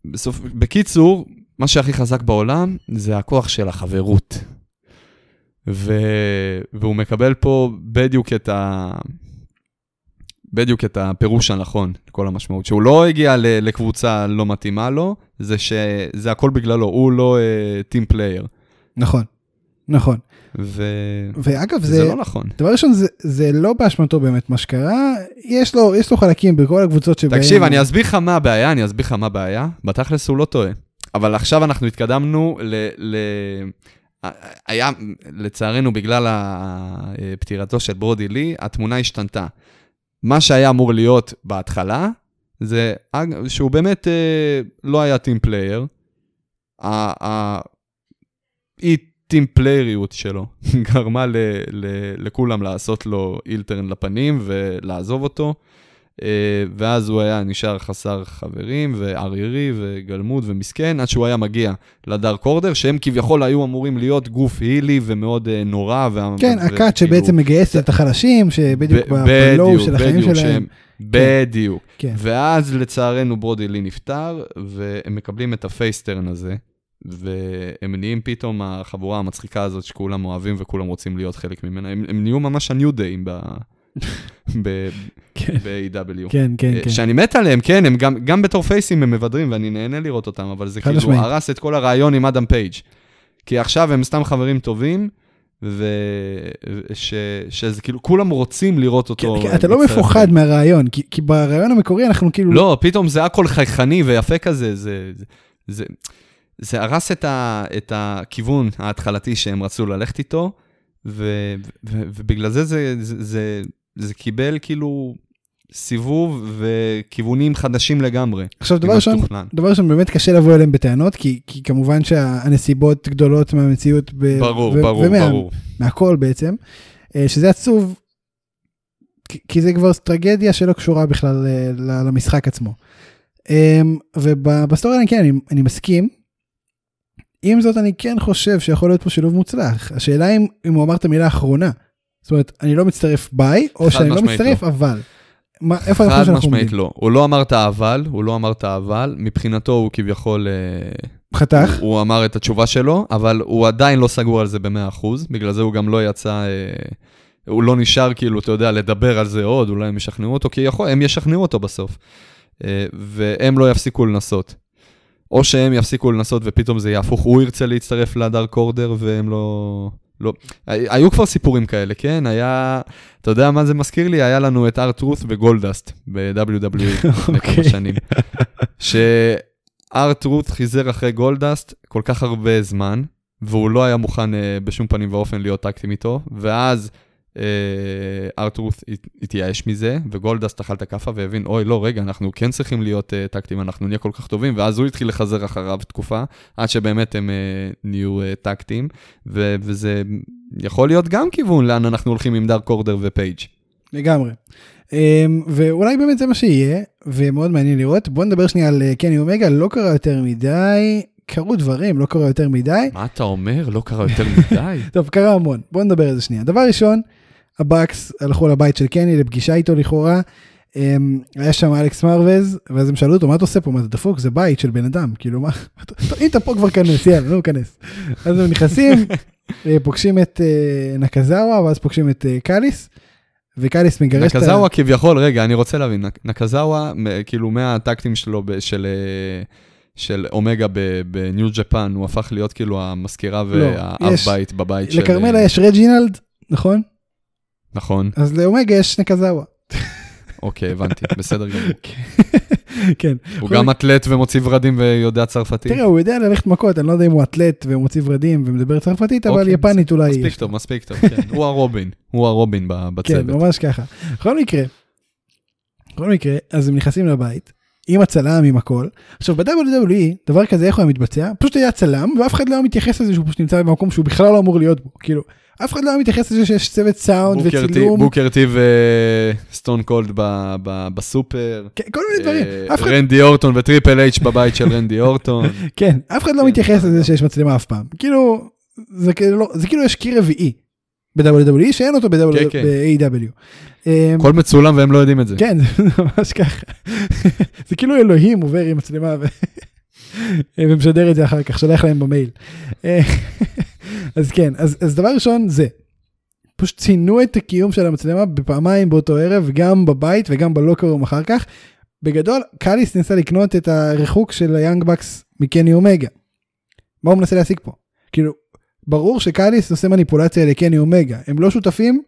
בסוף, בקיצור, מה שהכי חזק בעולם זה הכוח של החברות. ו... והוא מקבל פה בדיוק את ה... בדיוק את הפירוש הנכון לכל המשמעות, שהוא לא הגיע לקבוצה לא מתאימה לו, זה שזה הכל בגללו, הוא לא team uh, player. נכון, נכון. ו... ואגב, זה... זה, לא נכון. דבר ראשון, זה, זה לא באשמתו באמת מה שקרה, יש לו, יש לו חלקים בכל הקבוצות שבהם... תקשיב, אני אסביר לך מה הבעיה, אני אסביר לך מה הבעיה. בתכלס הוא לא טועה. אבל עכשיו אנחנו התקדמנו ל... ל... היה, לצערנו, בגלל פטירתו של ברודי לי, התמונה השתנתה. מה שהיה אמור להיות בהתחלה, זה שהוא באמת אה, לא היה team player. האי team player יות שלו גרמה ל, ל, לכולם לעשות לו heel turn לפנים ולעזוב אותו. אה, ואז הוא היה נשאר חסר חברים וערירי וגלמוד ומסכן, עד שהוא היה מגיע לדארק אורדר, שהם כביכול היו אמורים להיות גוף הילי ומאוד אה, נורא. כן, הכת שבעצם מגייסת את החלשים, שבדיוק בלואו של החיים שלהם. שהם, בדיוק. כן. ואז לצערנו ברודי לי נפטר, והם מקבלים את הפייסטרן הזה, והם נהיים פתאום החבורה המצחיקה הזאת שכולם אוהבים וכולם רוצים להיות חלק ממנה. הם, הם נהיו ממש הניו דיים ב... ב-AW. כן, כן, כן. שאני מת עליהם, כן, הם גם, גם בתור פייסים הם מבדרים ואני נהנה לראות אותם, אבל זה כאילו משמעית. הרס את כל הרעיון עם אדם פייג'. כי עכשיו הם סתם חברים טובים, ושזה כאילו, כולם רוצים לראות אותו. כן, אתה לא מפוחד מהרעיון, כי, כי ברעיון המקורי אנחנו כאילו... לא, פתאום זה הכל חייכני ויפה כזה, זה... זה, זה הרס את, ה, את הכיוון ההתחלתי שהם רצו ללכת איתו, ו, ו, ובגלל זה זה, זה, זה זה קיבל כאילו סיבוב וכיוונים חדשים לגמרי. עכשיו, דבר ראשון, דבר ראשון, באמת קשה לבוא אליהם בטענות, כי, כי כמובן שהנסיבות גדולות מהמציאות. ב, ברור, ו, ברור, ומה, ברור. מהכל בעצם, אה, שזה עצוב, כי, כי זה כבר טרגדיה שלא קשורה בכלל אה, למשחק עצמו. אמ, ובסטורי אני כן, אני, אני מסכים. עם זאת, אני כן חושב שיכול להיות פה שילוב מוצלח. השאלה אם, אם הוא אמר את המילה האחרונה. זאת אומרת, אני לא מצטרף ביי, או שאני לא מצטרף, לא. אבל. מה, איפה אני חושב שאנחנו עומדים? חד משמעית לא. הוא לא אמר את האבל, הוא לא אמר את האבל, מבחינתו הוא כביכול... אה, חתך. הוא, הוא אמר את התשובה שלו, אבל הוא עדיין לא סגור על זה ב-100%, בגלל זה הוא גם לא יצא... אה, הוא לא נשאר כאילו, אתה יודע, לדבר על זה עוד, אולי הם ישכנעו אותו, כי יכול, הם ישכנעו אותו בסוף. אה, והם לא יפסיקו לנסות. או שהם יפסיקו לנסות ופתאום זה יהפוך, הוא ירצה להצטרף לדארק אורדר והם לא... לא, היו כבר סיפורים כאלה, כן? היה, אתה יודע מה זה מזכיר לי? היה לנו את ארט-רות וגולדסט ב-WWE לפני כמה שנים. שארט-רות חיזר אחרי גולדסט כל כך הרבה זמן, והוא לא היה מוכן uh, בשום פנים ואופן להיות טקטים איתו, ואז ארטרוס uh, התייאש מזה, וגולדסט אכל את הכאפה והבין, אוי, לא, רגע, אנחנו כן צריכים להיות uh, טקטים, אנחנו נהיה כל כך טובים, ואז הוא התחיל לחזר אחריו תקופה, עד שבאמת הם uh, נהיו uh, טקטים, ו- וזה יכול להיות גם כיוון לאן אנחנו הולכים עם דארק אורדר ופייג'. לגמרי. Um, ואולי באמת זה מה שיהיה, ומאוד מעניין לראות. בוא נדבר שנייה על קני אומגה, לא קרה יותר מדי, קרו דברים, לא קרה יותר מדי. מה אתה אומר? לא קרה יותר מדי? טוב, קרה המון. בוא נדבר על זה שנייה. דבר ראשון, הבאקס הלכו לבית של קני לפגישה איתו לכאורה. Um, היה שם אלכס מרוויז ואז הם שאלו אותו מה אתה עושה פה מה זה דפוק זה בית של בן אדם כאילו מה אם אתה פה כבר כנס יאללה נו כנס. אז הם נכנסים אה, פוגשים את uh, נקזאווה ואז פוגשים את uh, קאליס. וקאליס מגרש את ה... נקזאווה כביכול רגע אני רוצה להבין נקזאווה כאילו מהטקטים שלו של. של אומגה בניו ג'פן, הוא הפך להיות כאילו המזכירה לא, והאב בית בבית של... לכרמלה יש רג'ינלד, נכון? נכון. אז לאומגה יש נקזאווה. אוקיי, הבנתי, בסדר גמור. כן. הוא גם אתלט ומוציא ורדים ויודע צרפתית. תראה, הוא יודע ללכת מכות, אני לא יודע אם הוא אתלט ומוציא ורדים ומדבר צרפתית, אבל אוקיי, יפנית אולי... מספיק טוב, מספיק טוב, כן. הוא הרובין, הוא הרובין בצוות. כן, ממש ככה. בכל מקרה, בכל מקרה, אז הם נכנסים לבית, עם הצלם, עם הכל. עכשיו ב-WWE, דבר כזה איך הוא היה מתבצע? פשוט היה צלם, ואף אחד לא היה מתייחס לזה שהוא פשוט נמצא במקום שהוא בכלל לא אמור להיות בו. כאילו, אף אחד לא היה מתייחס לזה שיש צוות סאונד וצילום. בוקר טי וסטון קולד בסופר. כן, כל מיני דברים. אה, רנדי אורטון וטריפל אייץ' בבית של רנדי אורטון. כן, אף אחד לא כן. מתייחס לזה שיש מצלמה אף פעם. כאילו, זה כאילו, זה כאילו יש קיר רביעי ב-WWE שאין אותו ב-AW. כן, אמ, הכל מצולם והם לא יודעים את זה. כן, זה ממש ככה. זה כאילו אלוהים עובר עם מצלמה ומשדר את זה אחר כך, שולח להם במייל. אז כן, אז, אז דבר ראשון זה, פשוט ציינו את הקיום של המצלמה בפעמיים באותו ערב, גם בבית וגם בלוקרום אחר כך. בגדול, קאליס ניסה לקנות את הריחוק של היאנג בקס מקני אומגה. מה הוא מנסה להשיג פה? כאילו, ברור שקאליס עושה מניפולציה לקני אומגה, הם לא שותפים,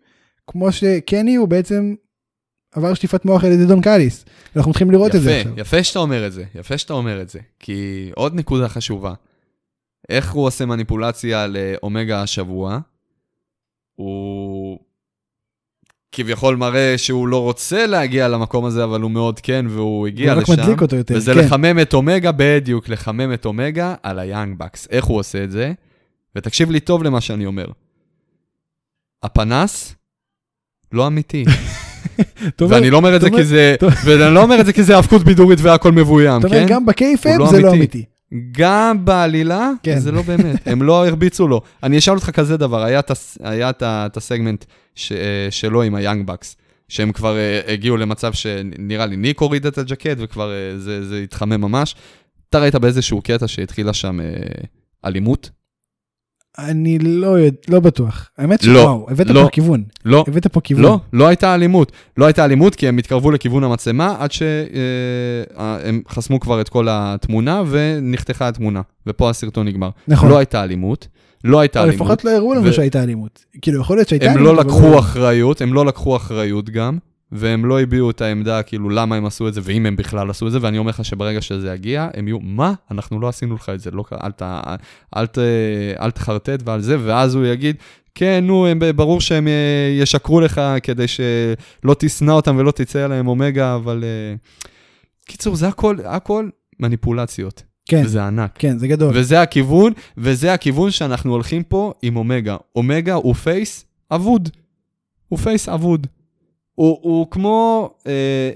כמו שקני הוא בעצם עבר שטיפת מוח על ידי דון קאליס. אנחנו מתחילים לראות יפה, את זה עכשיו. יפה שאתה אומר את זה, יפה שאתה אומר את זה. כי עוד נקודה חשובה, איך הוא עושה מניפולציה לאומגה השבוע? הוא כביכול מראה שהוא לא רוצה להגיע למקום הזה, אבל הוא מאוד כן, והוא הגיע הוא רק לשם. מדליק אותו יותר, וזה כן. לחמם את אומגה, בדיוק, לחמם את אומגה על היאנג בקס. איך הוא עושה את זה? ותקשיב לי טוב למה שאני אומר. הפייס לא אמיתי. ואני לא אומר את זה כי זה, ואני לא אומר את זה כי זה האבקות בידורית והכל מבוים, אתה אומר, כן? גם ב kayfabe הוא לא זה לא אמיתי. גם בעלילה, כן. זה לא באמת, הם לא הרביצו לו. אני אשאל אותך כזה דבר, היה את הסגמנט ש- שלו עם היאנג בקס, שהם כבר אה, הגיעו למצב שנראה לי ניק הוריד את הג'קט וכבר אה, זה זה התחמם ממש. אתה ראית באיזשהו קטע שהתחילה שם אה, אלימות? אני לא יודע, לא בטוח. האמת לא, שוואו, הבאת לא. פה כיוון. לא, הבאת פה כיוון. לא, לא הייתה אלימות. לא הייתה אלימות כי הם התקרבו לכיוון המצלמה עד שהם חסמו כבר את כל התמונה ונחתכה התמונה, ופה הסרטון נגמר. נכון. לא הייתה אלימות, לא הייתה אבל אלימות. לפחות לא הראו לנו ו- שהייתה אלימות. כאילו, יכול להיות שהייתה הם אלימות. לא אבל לקחו אחריות, הם לא לקחו אחריות גם, והם לא הביעו את העמדה, כאילו, למה הם עשו את זה, ואם הם בכלל עשו את זה, ואני אומר לך שברגע שזה יגיע, הם יהיו, מה? אנחנו לא עשינו לך את זה, לא, אל, ת, אל, ת, אל תחרטט ועל זה, ואז הוא יגיד, כן, נו, הם, ברור שהם אה, ישקרו לך כדי שלא תשנא אותם ולא תצא עליהם אומגה, אבל... אה, קיצור, זה הכל, הכל מניפולציות, כן, וזה ענק. כן, זה גדול. וזה הכיוון, וזה הכיוון שאנחנו הולכים פה עם אומגה. אומגה הוא face אבוד. הוא face אבוד. הוא, הוא כמו אה,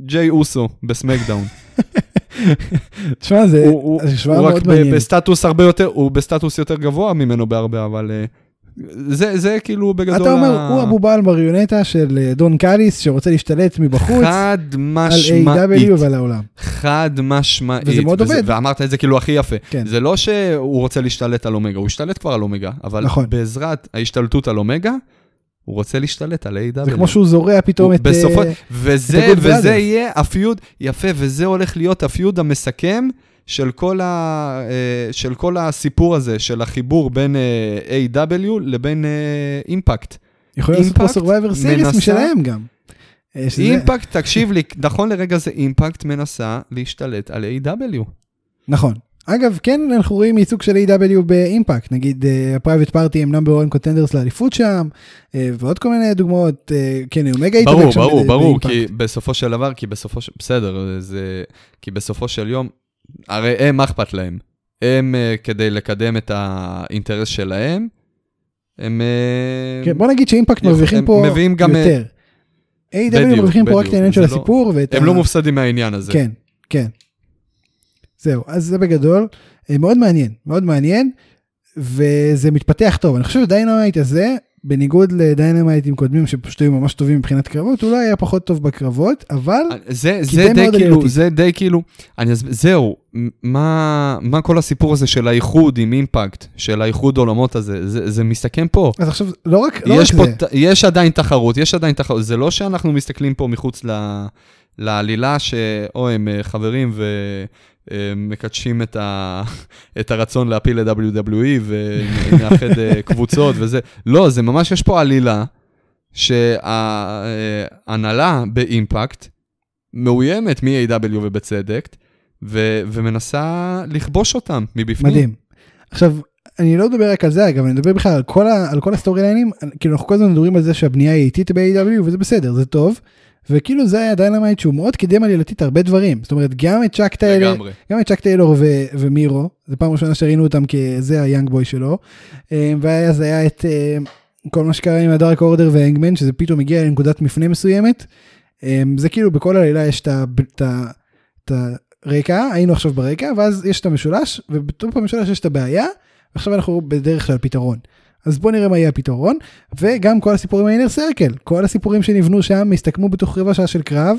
ג'יי אוסו בסמקדאון. תשמע, זה הוא, הוא, זה השוואה הוא רק מאוד מעניינת. בסטטוס הרבה יותר, הוא בסטטוס יותר גבוה ממנו בהרבה, אבל אה, זה, זה כאילו בגדול... אתה אומר, ה- הוא הבובה על מריונטה של אה, דון קאליס שרוצה להשתלט מבחוץ חד על משמעית. A.W. ועל העולם. חד משמעית. וזה מאוד עובד. ואמרת את זה כאילו הכי יפה. כן. זה לא שהוא רוצה להשתלט על אומגה, הוא השתלט כבר על אומגה, אבל נכון. בעזרת ההשתלטות על אומגה, הוא רוצה להשתלט על A.W. זה כמו שהוא זורע פתאום את... בסופו, אה, וזה, את וזה. יהיה הפיוד, יפה, וזה הולך להיות הפיוד המסכם של כל, ה, אה, של כל הסיפור הזה, של החיבור בין אה, A.W. לבין אימפקט. יכול להיות פה Survivor Series משלהם גם. אימפקט, תקשיב לי, נכון לרגע זה אימפקט מנסה להשתלט על A.W. נכון. אגב, כן, אנחנו רואים ייצוג של A.W. באימפקט, נגיד הפרייבט פארטי הם number 1 contenders לאליפות שם, אה, ועוד כל מיני דוגמאות, אה, כן, אומגה ברור, התאבק שם ברור, ב- ברור, באימפקט. כי בסופו של דבר, כי בסופו של... בסדר, זה... כי בסופו של יום, הרי הם, מה אכפת להם? הם, אה, כדי לקדם את האינטרס שלהם, הם... אה, כן, בוא נגיד שאימפקט מרוויחים פה אה, יותר. A.W. מרוויחים פה רק את העניין של לא- הסיפור הם. לא מופסדים מהעניין הזה. כן, כן. זהו, אז זה בגדול. אה, מאוד מעניין, מאוד מעניין, וזה מתפתח טוב. אני חושב שדיינמייט הזה, בניגוד לדיינמייטים קודמים שפשוט היו ממש טובים מבחינת קרבות, הוא לא היה פחות טוב בקרבות, אבל זה, כי זה זה די כאילו, עלייתי. זה די כאילו, אני אסביר, זהו, מה, מה כל הסיפור הזה של האיחוד עם אימפקט, של האיחוד עולמות הזה, זה, זה מסתכם פה. אז עכשיו לא רק, לא רק יש, פה, זה, יש עדיין תחרות, יש עדיין תחרות, זה לא שאנחנו מסתכלים פה מחוץ ל, לעלילה, שאו הם אה, חברים ומקדשים את, ה, את הרצון להפיל ל-WWE ונאחד אה, קבוצות וזה, לא, זה ממש, יש פה עלילה שההנהלה באימפקט מאוימת מ-AEW ובצדק, ו, ומנסה לכבוש אותם מבפנים. מדהים. עכשיו, אני לא מדבר רק על זה אגב, אני מדבר בכלל על כל, ה, על כל ה storyline ים, כאילו אנחנו כל הזמן מדברים על זה שהבנייה היא איטית ב-AEW וזה בסדר, זה טוב. וכאילו זה היה דיינמיט שהוא מאוד קידם עלילתית הרבה דברים, זאת אומרת גם את צ'אק טיילור, לגמרי. גם את צ'אק טיילור ו- ומירו, זו פעם ראשונה שראינו אותם כזה ה young boy שלו, אה, ואז היה את אה, כל מה שקרה עם הדארק אורדר והנגמן, שזה פתאום הגיע לנקודת מפנה מסוימת, אה, זה כאילו בכל עלילה יש את הרקע, היינו עכשיו ברקע, ואז יש את המשולש, ובתוך המשולש יש את הבעיה, ועכשיו אנחנו בדרך של פתרון. אז בוא נראה מה יהיה הפתרון, וגם כל הסיפורים מהאינר סרקל, כל הסיפורים שנבנו שם הסתכמו בתוך רבע שעה של קרב,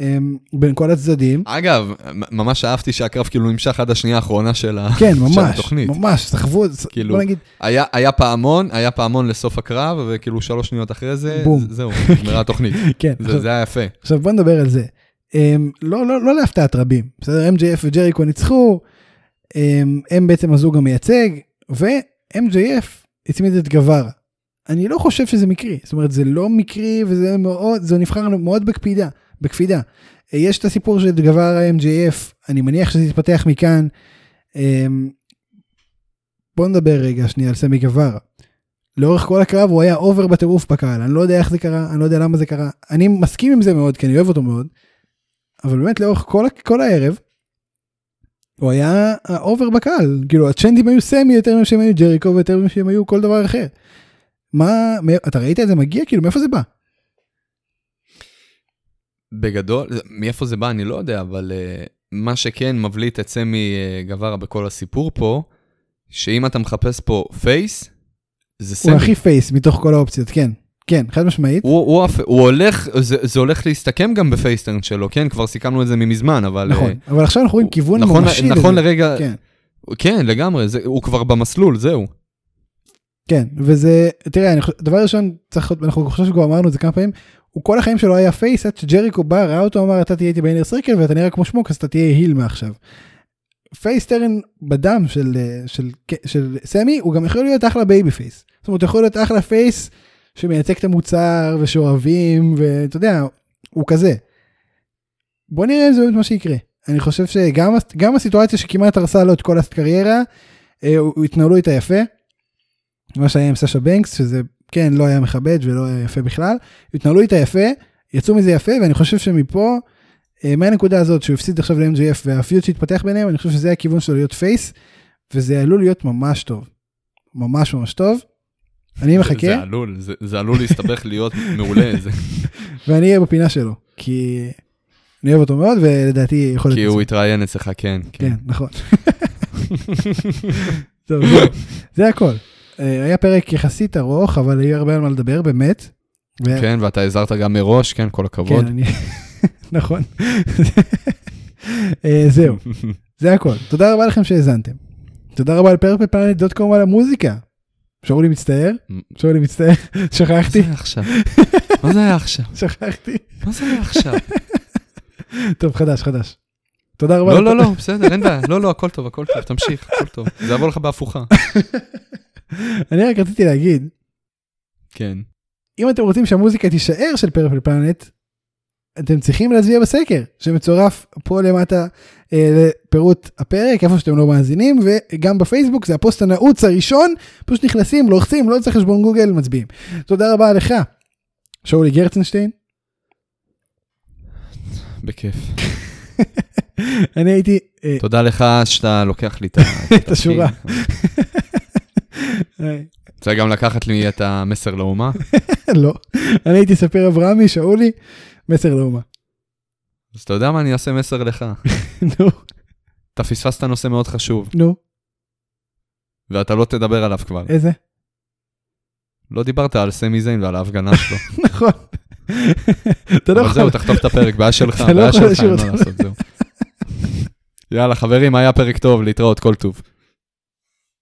אמ, בין כל הצדדים. אגב, ממש אהבתי שהקרב כאילו נמשך עד השנייה האחרונה של ה- כן, ממש, התוכנית. ממש, סחבו, כאילו, בוא נגיד, היה, היה פעמון, היה פעמון לסוף הקרב, וכאילו שלוש שניות אחרי זה, בום. זהו, נגמרה התוכנית. כן. זה, זה היה יפה. עכשיו בוא נדבר על זה. Um, לא, לא, לא להפתעת רבים, בסדר? MJF וג'ריקו ניצחו, um, הם בעצם הזוג המייצג, ו-MJF הצמיד את גווארה. אני לא חושב שזה מקרי, זאת אומרת זה לא מקרי וזה מאוד, זה נבחר מאוד בקפידה, בקפידה. יש את הסיפור של גווארה MJF, אני מניח שזה יתפתח מכאן. Um, בוא נדבר רגע שנייה על סמי גווארה. לאורך כל הקרב הוא היה over בטירוף בקהל, אני לא יודע איך זה קרה, אני לא יודע למה זה קרה, אני מסכים עם זה מאוד כי אני אוהב אותו מאוד, אבל באמת לאורך כל, כל הערב, הוא היה over בקהל, כאילו ה chant ים היו סמי יותר ממה שהם היו ג'ריקו ויותר ממה שהם היו כל דבר אחר. מה, אתה ראית את זה מגיע? כאילו מאיפה זה בא? בגדול, מאיפה זה בא אני לא יודע, אבל uh, מה שכן מבליט את סמי uh, גווארה בכל הסיפור פה, שאם אתה מחפש פה face, זה סמי. הוא הכי face מתוך כל האופציות, כן, כן, חד משמעית. הוא, הוא, הפ- הוא הולך, זה, זה הולך להסתכם גם ב face turn שלו, כן? כבר סיכמנו את זה ממזמן, אבל... נכון, אה, אבל עכשיו אנחנו רואים כיוון נכון, ממשי נכון לזה. לרגע, כן. כן, לגמרי, זה, הוא כבר במסלול, זהו. כן, וזה, תראה, אני דבר ראשון, צריך, אנחנו חושב שכבר אמרנו את זה כמה פעמים, הוא כל החיים שלו היה face, עד שג'ריקו בא, ראה אותו, אמר, אתה תהיה איתי ב Inner Circle ואתה נראה כמו שמוק, אז אתה תהיה heel מעכשיו. face turn בדם של, אה, של, של, של סמי, הוא גם יכול להיות אחלה babyface. זאת אומרת, הוא יכול להיות אחלה face שמייצג את המוצר ושאוהבים, ואתה יודע, הוא כזה. בוא נראה אם זה באמת מה שיקרה. אני חושב שגם גם הסיטואציה שכמעט הרסה לו את כל הקריירה, אה, הוא- הוא התנהלו איתה יפה. מה שהיה עם סשה בנקס שזה כן לא היה מכבד ולא היה יפה בכלל התנהלו איתה יפה יצאו מזה יפה ואני חושב שמפה אה, מהנקודה הזאת שהוא הפסיד עכשיו ל-MGF והפיוט שהתפתח ביניהם אני חושב שזה הכיוון שלו להיות פייס וזה עלול להיות ממש טוב. ממש ממש טוב. אני זה, מחכה זה עלול, זה, זה עלול להסתבך להיות מעולה, זה, ואני אהיה בפינה שלו כי אני אוהב אותו מאוד ולדעתי יכול כי להיות הוא התראיין אצלך, כן, כן. כן נכון. טוב, זהו. זה הכל. אה, היה פרק יחסית ארוך אבל היה הרבה על מה לדבר באמת. כן, ואתה הזהרת גם מראש, כן, כל הכבוד. כן, אני... נכון. אה, זהו, זה הכל. תודה רבה לכם שהאזנתם. תודה רבה לפרפלפלנט.קום על המוזיקה. שאולי מצטער? שאולי מצטער? שכחתי? מה זה היה עכשיו? מה זה היה עכשיו? שכחתי. מה זה היה עכשיו? טוב, חדש, חדש. תודה רבה. לא, לא, לא, בסדר, אין בעיה. לא, לא, הכל טוב, הכל טוב, תמשיך, הכל טוב. זה יבוא לך בהפוכה. אני רק רציתי להגיד, כן. אם אתם רוצים שהמוזיקה תישאר של פרפל פלנט, אתם צריכים להצביע בסקר שמצורף פה למטה אה, לפירוט הפרק איפה שאתם לא מאזינים וגם בפייסבוק זה הפוסט הנעוץ הראשון פשוט נכנסים לוחצים לא צריך חשבון גוגל מצביעים. תודה רבה לך שאולי גרצנשטיין בכיף. אני הייתי אה, תודה לך שאתה לוקח לי את השורה. אה, רוצה גם לקחת לי את המסר לאומה? לא אני הייתי ספיר אברהמי שאולי מסר לאומה. אז אתה יודע מה, אני אעשה מסר לך. נו אתה פספסת נושא מאוד חשוב, נו ואתה לא תדבר עליו כבר. איזה לא דיברת על סמי זיין ועל ההפגנה שלו. נכון. אתה לא אבל יכול זהו, תחתוך את הפרק, בעיה שלך, לא בעיה שלך, אין מה. לעשות, זהו. יאללה, חברים, היה פרק טוב, להתראות, כל טוב.